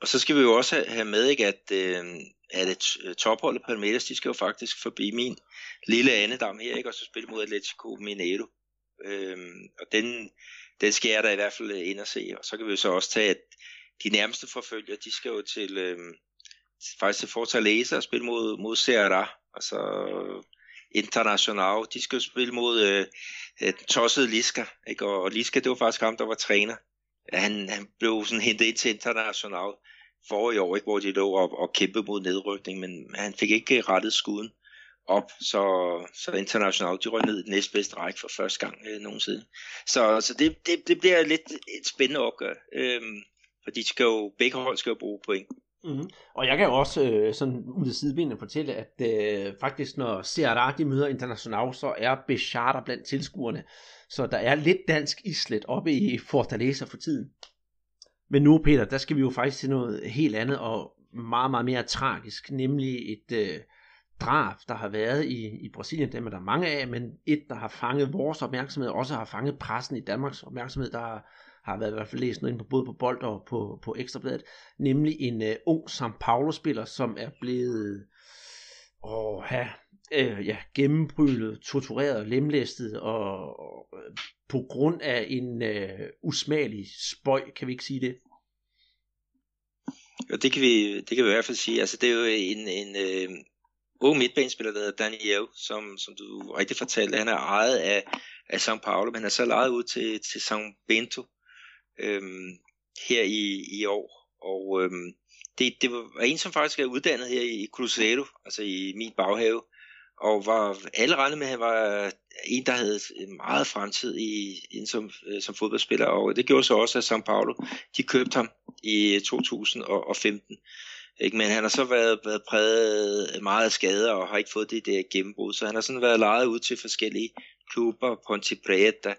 Speaker 3: Og så skal vi jo også have med, ikke, at, øh, at et øh, topholdet Palmeiras, de skal jo faktisk forbi min lille andedam her, ikke, og så spille mod Atletico Mineiro. Øh, og den, den skal jeg da i hvert fald øh, ind og se. Og så kan vi jo så også tage, at de nærmeste forfølger, de skal jo til, øh, faktisk til Fortaleza og spille mod, mod Serra, altså International. De skal jo spille mod øh, øh den tossede Liska, ikke? Og, og Liska, det var faktisk ham, der var træner han, han blev sådan hentet ind til international i år, ikke, hvor de lå og, og kæmpede mod nedrykning, men han fik ikke rettet skuden op, så, så international de røg ned i den næstbedste række for første gang øh, nogensinde. Så, så det, det, det bliver lidt et spændende opgør, øh, for de skal jo, begge hold skal jo bruge point.
Speaker 2: Mm-hmm. Og jeg kan jo også øh, sådan ud af sidebenene fortælle, at øh, faktisk når Serra de møder International, så er Bechata blandt tilskuerne. Så der er lidt dansk islet oppe i Fortaleza for tiden. Men nu, Peter, der skal vi jo faktisk til noget helt andet og meget, meget mere tragisk, nemlig et øh, drab, der har været i, i Brasilien. Dem er der mange af, men et, der har fanget vores opmærksomhed, også har fanget pressen i Danmarks opmærksomhed, der har, har været i hvert fald læst noget ind på, både på Bold og på, på Ekstrabladet, nemlig en øh, ung São Paulo-spiller, som er blevet åh, ja, øh, ja, gennembrylet, tortureret, lemlæstet og, og øh, på grund af en øh, usmagelig spøj, kan vi ikke sige det?
Speaker 3: Jo, det kan vi, det kan vi i hvert fald sige. Altså, det er jo en, en øh, ung midtbanespiller, der hedder Daniel, som, som du rigtig fortalte, han er ejet af, af São Paulo, men han er så lejet ud til, til São Bento øh, her i, i år. Og øh, det, det var en, som faktisk er uddannet her i Cruzeiro, altså i min baghave, og var alle regnede med, at han var en, der havde meget fremtid i, inden som, øh, som fodboldspiller, og det gjorde så også, at São Paulo, de købte ham i 2015. Ikke? Men han har så været, været præget meget af skader og har ikke fået det der gennembrud, så han har sådan været lejet ud til forskellige klubber, Ponte Preta,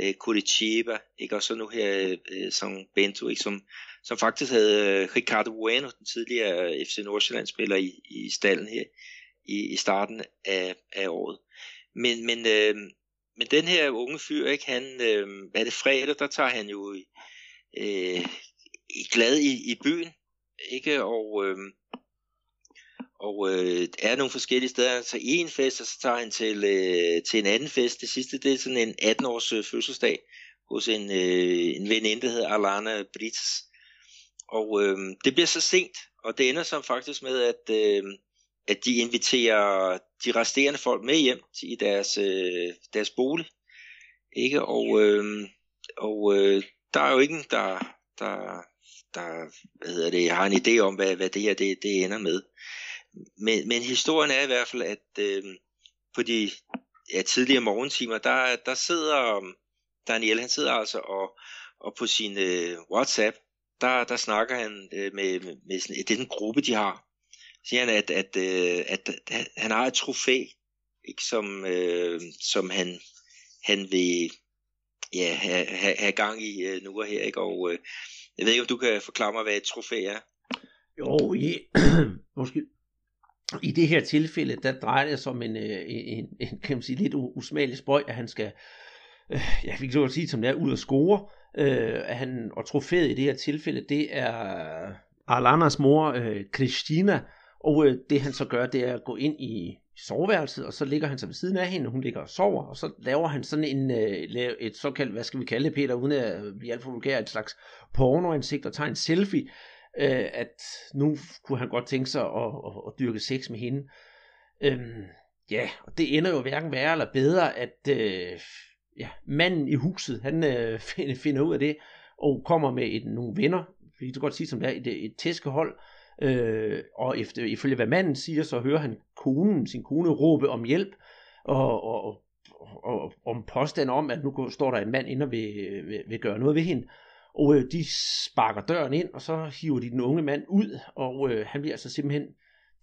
Speaker 3: øh, Curitiba, ikke? og så nu her øh, som Bento, ikke? Som, som faktisk havde øh, Ricardo Bueno, den tidligere øh, FC Nordsjælland-spiller i, i stallen her i, i starten af, af året. Men, men, øh, men den her unge fyr, ikke, han, øh, er det fredag, der tager han jo øh, glad i, i byen, ikke? Og, øh, og øh, er nogle forskellige steder. Han tager en fest, og så tager han til, øh, til en anden fest. Det sidste, det er sådan en 18-års øh, fødselsdag hos en, øh, en veninde, der hedder Alana Brits. Og øh, det bliver så sent, og det ender som faktisk med, at, øh, at de inviterer de resterende folk med hjem i deres, øh, deres bolig. Ikke? Og, øh, og øh, der er jo ingen, der, der, der hvad hedder det, har en idé om, hvad, hvad det her det, det ender med. Men, men historien er i hvert fald, at øh, på de ja, tidligere morgentimer, der, der sidder Daniel, han sidder altså og, og på sin øh, WhatsApp, der, der snakker han øh, med, med, sådan, den gruppe, de har. Siger han, at, at, øh, at, at han har et trofæ, ikke, som, øh, som han, han vil ja, have, have, have gang i øh, nu og her. Ikke? Og øh, jeg ved ikke, om du kan forklare mig, hvad et trofæ er?
Speaker 2: Jo, i, måske, i det her tilfælde, der drejer det sig om en, øh, en, en kan man sige, lidt usmagelig spøj, at han skal, øh, jeg fik så sige, som det er, ud og score. Øh, at han, og trofæet i det her tilfælde, det er Alanas mor, øh, Christina, og øh, det han så gør, det er at gå ind i soveværelset, og så ligger han så ved siden af hende, og hun ligger og sover, og så laver han sådan en, øh, et såkaldt, hvad skal vi kalde det, Peter, uden at blive alt for vulgær, et slags pornoansigt, og tager en selfie, øh, at nu kunne han godt tænke sig at, at, at dyrke sex med hende. Øhm, ja, og det ender jo hverken værre eller bedre, at øh, ja, manden i huset, han øh, finder ud af det, og kommer med et, nogle venner, vi kan godt sige som det er, et, et tæskehold, øh, og efter, ifølge hvad manden siger, så hører han konen, sin kone råbe om hjælp, og, og, og, og om påstand om, at nu står der en mand inde og vil, vil, vil gøre noget ved hende. Og øh, de sparker døren ind, og så hiver de den unge mand ud, og øh, han bliver altså simpelthen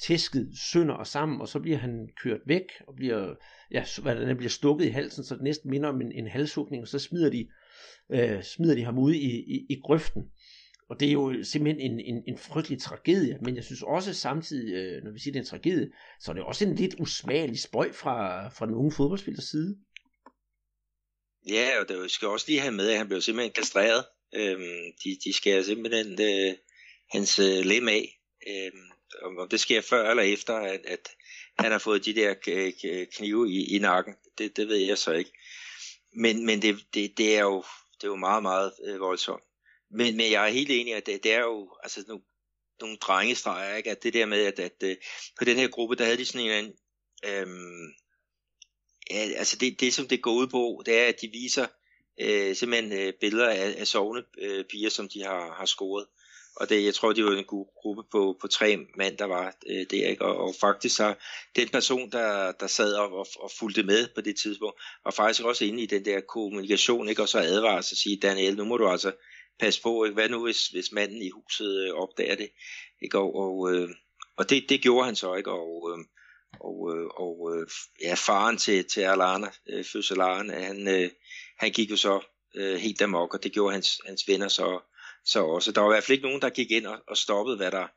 Speaker 2: tæsket sønder og sammen, og så bliver han kørt væk, og bliver, ja, hvad der bliver stukket i halsen, så det næsten minder om en, en halshugning, og så smider de, øh, smider de ham ud i, i, i grøften. Og det er jo simpelthen en, en, en frygtelig tragedie, men jeg synes også samtidig, øh, når vi siger, det er en tragedie, så er det også en lidt usmagelig spøj fra, fra den unge fodboldspillers side.
Speaker 3: Ja, og det skal også lige have med, at han blev simpelthen kastreret. Øhm, de, de skærer simpelthen øh, hans øh, lem af. Øhm, om det sker før eller efter, at, at han har fået de der øh, øh, knive i, i nakken, det, det ved jeg så ikke. Men, men det, det, det, er jo, det er jo meget, meget øh, voldsomt. Men, men jeg er helt enig, at det, det er jo altså, nogle, nogle drengestreger, ikke? at det der med, at, at, at på den her gruppe, der havde de sådan en øhm, ja, altså det, det, som det går ud på, det er, at de viser øh, simpelthen øh, billeder af, af sovende øh, piger, som de har, har scoret. Og det, jeg tror, det var en god gruppe på, på tre mand, der var øh, der. Ikke? Og, og faktisk så den person, der, der sad og, og, og fulgte med på det tidspunkt, var faktisk også inde i den der kommunikation, ikke? og så advarer sig og sige, Daniel, nu må du altså passe på, ikke? hvad nu hvis, hvis manden i huset øh, opdager det. Ikke? Og, og, øh, og det, det gjorde han så, ikke? og, øh, og, øh, og øh, ja, faren til, til Alana, øh, fødselaren, han, øh, han gik jo så øh, helt amok, og det gjorde hans, hans venner så, så også. Der var i hvert fald ikke nogen, der gik ind og, og stoppede, hvad der,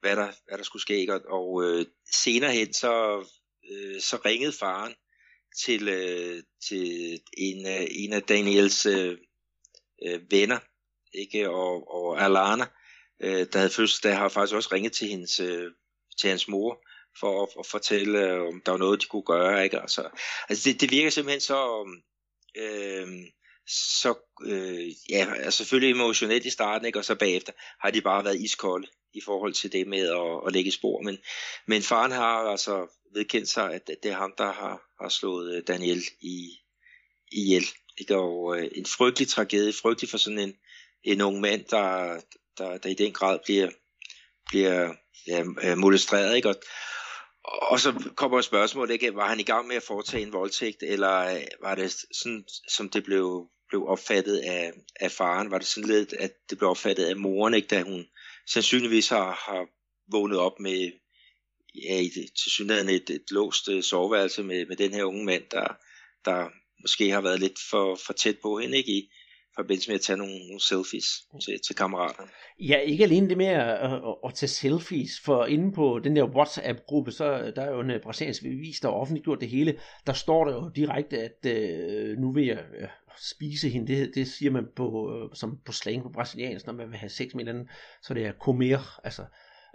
Speaker 3: hvad der, hvad der skulle ske. Og, og øh, senere hen, så, øh, så ringede faren til, øh, til en, øh, en af Daniels øh, øh, venner, ikke? Og, og Alana, øh, der havde fødselsdag, har faktisk også ringet til, hendes, øh, til hans mor, for at, at fortælle, øh, om der var noget, de kunne gøre. Ikke? Altså, altså det, det virker simpelthen så... Øh, så øh, ja, altså selvfølgelig emotionelt i starten, ikke? og så bagefter har de bare været iskolde i forhold til det med at, at lægge spor. Men, men faren har altså vedkendt sig, at det er ham, der har, har slået øh, Daniel i, ihjel. Ikke? Og øh, en frygtelig tragedie, frygtelig for sådan en, en ung mand, der, der, der i den grad bliver, bliver ja, øh, molestreret. Ikke? Og, og så kommer spørgsmålet, ikke? var han i gang med at foretage en voldtægt, eller øh, var det sådan, som det blev, blev opfattet af, af faren, var det sådan lidt, at det blev opfattet af moren, ikke? da hun sandsynligvis har, har vågnet op med ja, i det, til synligheden et, et låst øh, soveværelse med, med den her unge mand, der, der måske har været lidt for, for tæt på hende, ikke? I, forbindelse med at tage nogle, nogle selfies til, til kammeraterne.
Speaker 2: Ja, ikke alene det med at, at, at tage selfies, for inde på den der WhatsApp-gruppe, så der er jo en øh, brasiliansk bevis, der har offentliggjort det hele. Der står der jo direkte, at øh, nu vil jeg øh, spise hende. Det, det siger man på, øh, som på slang på brasiliansk, når man vil have sex med hinanden, så det er comer, altså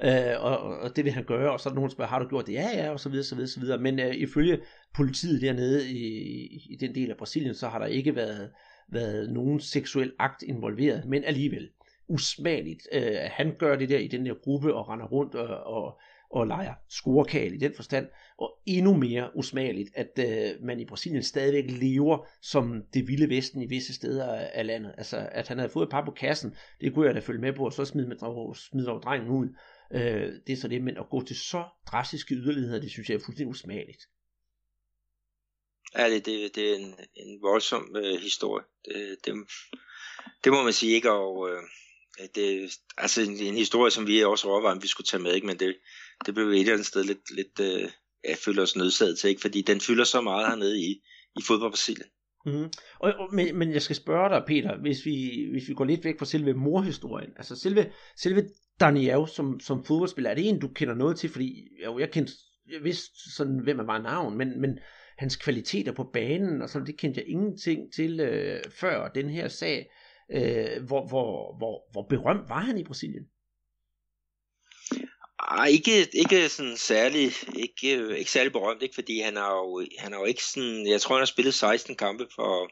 Speaker 2: øh, og, og det vil han gøre, og så er der nogen, der spørger, har du gjort det? Ja, ja, og så videre, så videre, så videre. Men øh, ifølge politiet dernede i, i den del af Brasilien, så har der ikke været, været nogen seksuel akt involveret, men alligevel usmageligt. Øh, han gør det der i den der gruppe og render rundt og, og, og leger scorekal i den forstand, og endnu mere usmageligt, at øh, man i Brasilien stadigvæk lever som det vilde vesten i visse steder af, landet. Altså, at han havde fået et par på kassen, det kunne jeg da følge med på, og så smide, med, smide dog drengen ud. Øh, det er så det, men at gå til så drastiske yderligheder, det synes jeg er fuldstændig usmageligt.
Speaker 3: Ja, det, det, det er en, en voldsom øh, historie. Det, det, det må man sige ikke, og øh, det, altså en, en historie, som vi også overvejede, vi skulle tage med, ikke? men det, det blev et eller andet sted lidt, lidt øh, jeg føler os nødsaget til, ikke? fordi den fylder så meget hernede i, i fodbold Brasilien.
Speaker 2: Mm-hmm. Og, og, men, men jeg skal spørge dig, Peter, hvis vi, hvis vi går lidt væk fra selve morhistorien, altså selve, selve Daniel som, som fodboldspiller, er det en, du kender noget til? Fordi jo, jeg kendte, jeg vidste sådan, hvem er var navn, men, men hans kvaliteter på banen, og sådan, det kendte jeg ingenting til øh, før den her sag. Øh, hvor, hvor, hvor, hvor berømt var han i Brasilien?
Speaker 3: Ej, ikke, ikke sådan særlig, ikke, øh, ikke særlig berømt, ikke, fordi han har jo, han har jo ikke sådan, jeg tror han har spillet 16 kampe for,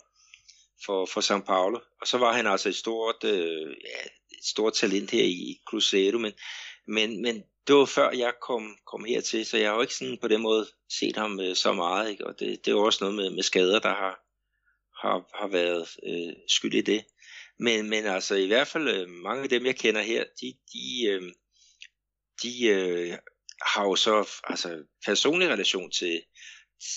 Speaker 3: for, for São Paulo, og så var han altså et stort, øh, ja, et stort talent her i Cruzeiro, men, men, men det var før jeg kom, kom hertil, så jeg har jo ikke sådan på den måde set ham øh, så meget, ikke? og det, det er jo også noget med, med skader, der har, har, har været øh, skyld i det. Men, men altså i hvert fald øh, mange af dem, jeg kender her, de, de, øh, de øh, har jo så altså, personlig relation til,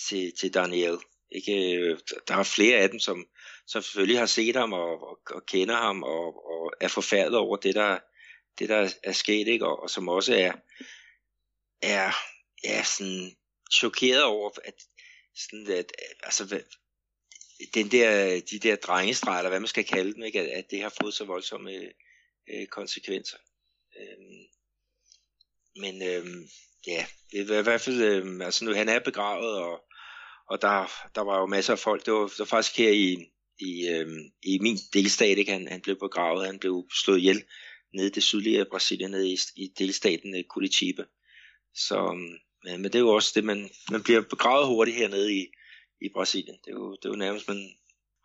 Speaker 3: til, til Daniel. Ikke? Øh, der er flere af dem, som, som selvfølgelig har set ham og, og, og kender ham og, og er forfærdet over det, der, det, der er sket, ikke? Og, og som også er, er ja, sådan chokeret over, at, sådan at altså, den der, de der drengestreger, eller hvad man skal kalde dem, ikke? At, at det har fået så voldsomme øh, konsekvenser. Øhm, men øhm, ja, det er i hvert fald, øhm, altså nu han er begravet, og, og der, der var jo masser af folk, det var, det var faktisk her i, i, øhm, i min delstat, ikke? Han, han blev begravet, han blev slået ihjel nede i det sydlige Brasilien, nede i, i delstaten øh, Curitiba. Så, mm, men, men det er jo også det, man, man bliver begravet hurtigt hernede i, i Brasilien. Det er jo, det er jo nærmest, man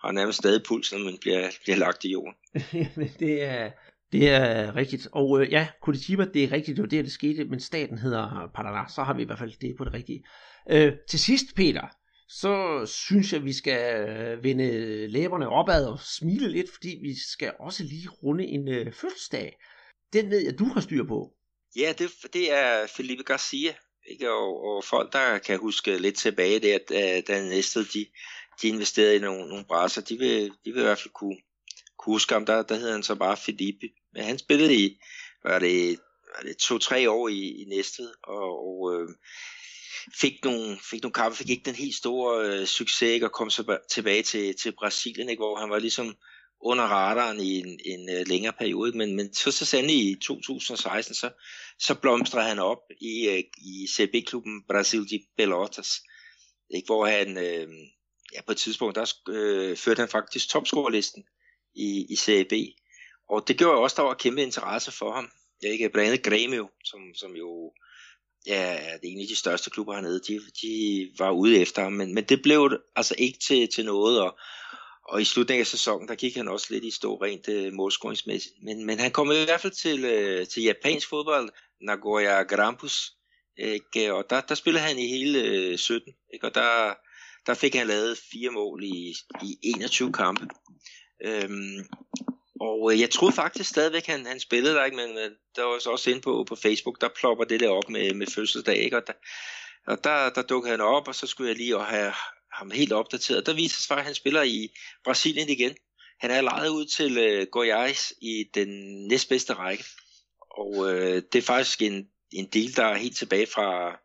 Speaker 3: har nærmest stadig puls, når man bliver, bliver lagt i jorden.
Speaker 2: det er, det er rigtigt. Og øh, ja, Curitiba, det er rigtigt, det var det, det skete, men staten hedder Paraná, så har vi i hvert fald det på det rigtige. Øh, til sidst, Peter, så synes jeg, vi skal øh, vende læberne opad og smile lidt, fordi vi skal også lige runde en øh, fødselsdag. Den ved jeg, du har styr på.
Speaker 3: Ja, det, det er Felipe Garcia, ikke? Og, og folk, der kan huske lidt tilbage der, da, da næste de, de investerede i nogle, nogle brasser, de vil, de vil i hvert fald kunne, kunne huske ham. Der, der hedder han så bare Felipe. Men han spillede i, var det, var det to-tre år i, i Næstved, og, og øh, fik nogle, fik nogle kampe, fik ikke den helt store øh, succes, ikke? og kom så tilbage til, til Brasilien, ikke? hvor han var ligesom under radaren i en, en øh, længere periode, men, men så, så sandelig i 2016, så, så blomstrede han op i, øh, i CB-klubben Brasil de Pelotas, ikke? hvor han øh, ja, på et tidspunkt, der øh, førte han faktisk topscorelisten i, i CB, og det gjorde også, der var kæmpe interesse for ham. Jeg ikke blandt andet Grêmio, som, som jo ja, det er en af de største klubber hernede, de, de var ude efter ham, men, men det blev altså ikke til, til noget, og, og i slutningen af sæsonen, der gik han også lidt i stå rent øh, målscoringsmæssigt. Men, men han kom i hvert fald til, øh, til japansk fodbold, Nagoya Grampus, ikke? og der, der spillede han i hele øh, 17, ikke? og der, der fik han lavet fire mål i, i 21 kampe. Øhm, og øh, jeg troede faktisk stadigvæk, han, han spillede der, ikke? men øh, der var så også inde på, på Facebook, der plopper det der op med, med fødselsdag, ikke? og der, og der, der dukkede han op, og så skulle jeg lige have ham helt opdateret. Der viser sig, at han spiller i Brasilien igen. Han er lejet ud til øh, Goiás i den næstbedste række. Og øh, det er faktisk en, en del, der er helt tilbage fra,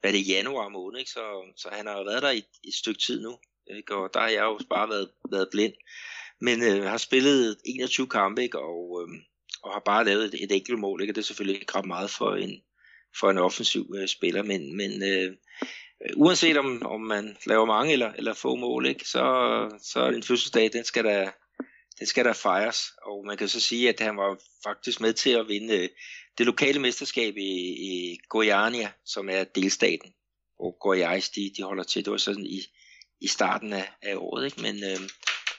Speaker 3: hvad det er, januar måned, ikke? Så, så han har været der i et stykke tid nu. Ikke? Og der har jeg jo bare været, været blind. Men øh, har spillet 21 kampe, ikke? Og, øh, og har bare lavet et, et enkelt mål. Ikke? Og det er selvfølgelig ikke ret meget for en, for en offensiv øh, spiller, men, men øh, øh uanset om, om man laver mange eller, eller få mål, ikke, så, så en fødselsdag, den skal der, den skal der fejres. Og man kan så sige, at han var faktisk med til at vinde øh, det lokale mesterskab i, i Goiânia, som er delstaten, og Goiás, de, de holder til. Det var sådan i, i starten af, af året, ikke? Men, øh,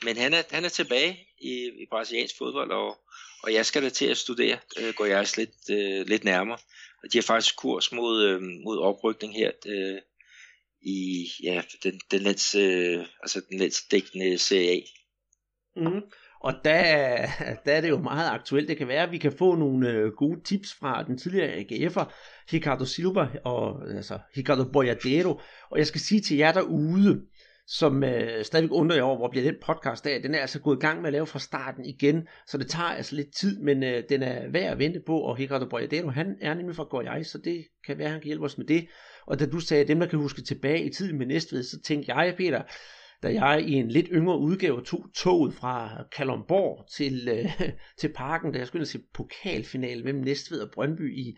Speaker 3: men han, er, han er tilbage i, i brasiliansk fodbold, og, og jeg skal da til at studere øh, Goiás lidt, øh, lidt nærmere. Og de har faktisk kurs mod, øh, mod oprykning her øh, i ja, den, den, lands, øh, altså den landsdækkende Serie A.
Speaker 2: Mm. Og der, der er det jo meget aktuelt. Det kan være, at vi kan få nogle øh, gode tips fra den tidligere AGF'er, Ricardo Silva og altså Ricardo Boyadero. Og jeg skal sige til jer derude, som øh, stadigvæk undrer jeg over, hvor bliver den podcast af. Den er altså gået i gang med at lave fra starten igen, så det tager altså lidt tid, men øh, den er værd at vente på, og Ricardo Boyadero, han er nemlig fra Goiás, så det kan være, han kan hjælpe os med det. Og da du sagde, dem der kan huske tilbage i tiden med Næstved, så tænkte jeg, Peter, da jeg i en lidt yngre udgave tog toget fra Kalundborg til, øh, til parken, da jeg skulle se pokalfinalen mellem Næstved og Brøndby i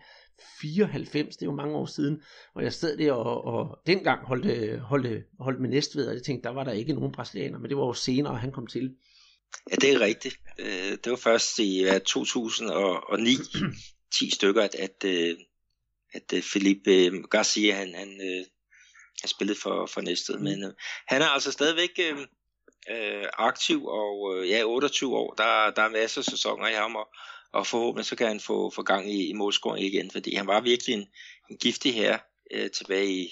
Speaker 2: 94, det er jo mange år siden, og jeg stod der og, og dengang holdte, holdte, holdte med Næstved, og jeg tænkte, der var der ikke nogen brasilianer, men det var jo senere, han kom til.
Speaker 3: Ja, det er rigtigt. Øh, det var først i 2009, 10 stykker, at, at, øh, at øh, Felipe Garcia, han, han, han spillede for, for Næstved, men han er altså stadigvæk øh, aktiv, og ja, 28 år, der, der er masser af sæsoner i ham, og, og forhåbentlig så kan han få, få gang i, i målscoring igen, fordi han var virkelig en, en giftig her øh, tilbage i,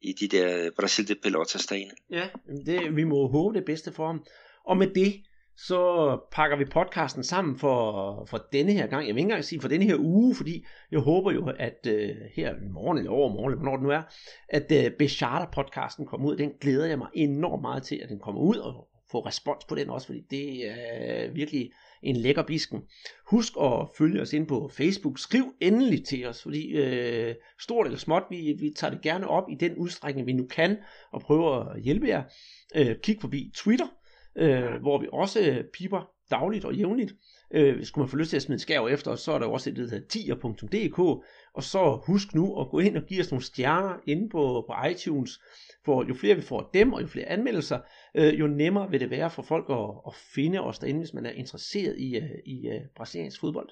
Speaker 3: i de der Brasil de Pelotas dagene.
Speaker 2: Ja, det, vi må håbe det bedste for ham. Og med det, så pakker vi podcasten sammen for, for denne her gang. Jeg vil ikke engang sige for denne her uge, fordi jeg håber jo, at øh, her i morgen eller overmorgen, eller hvornår det nu er, at øh, Bechata-podcasten kommer ud. Den glæder jeg mig enormt meget til, at den kommer ud, og få respons på den også, fordi det er virkelig en lækker bisken. Husk at følge os ind på Facebook. Skriv endelig til os, fordi øh, stort eller småt, vi, vi tager det gerne op i den udstrækning, vi nu kan, og prøver at hjælpe jer. Øh, kig forbi Twitter, øh, hvor vi også piper dagligt og jævnligt. Øh, skulle man få lyst til at smide en skærv efter, så er der også et, der hedder tier.dk, og så husk nu at gå ind og give os nogle stjerner inde på, på iTunes, for jo flere vi får dem, og jo flere anmeldelser, øh, jo nemmere vil det være for folk at, at finde os derinde, hvis man er interesseret i, uh, i uh, brasiliansk fodbold.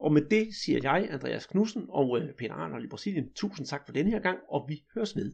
Speaker 2: Og med det siger jeg, Andreas Knudsen og uh, Peter Arnold i Brasilien, tusind tak for denne her gang, og vi høres ved.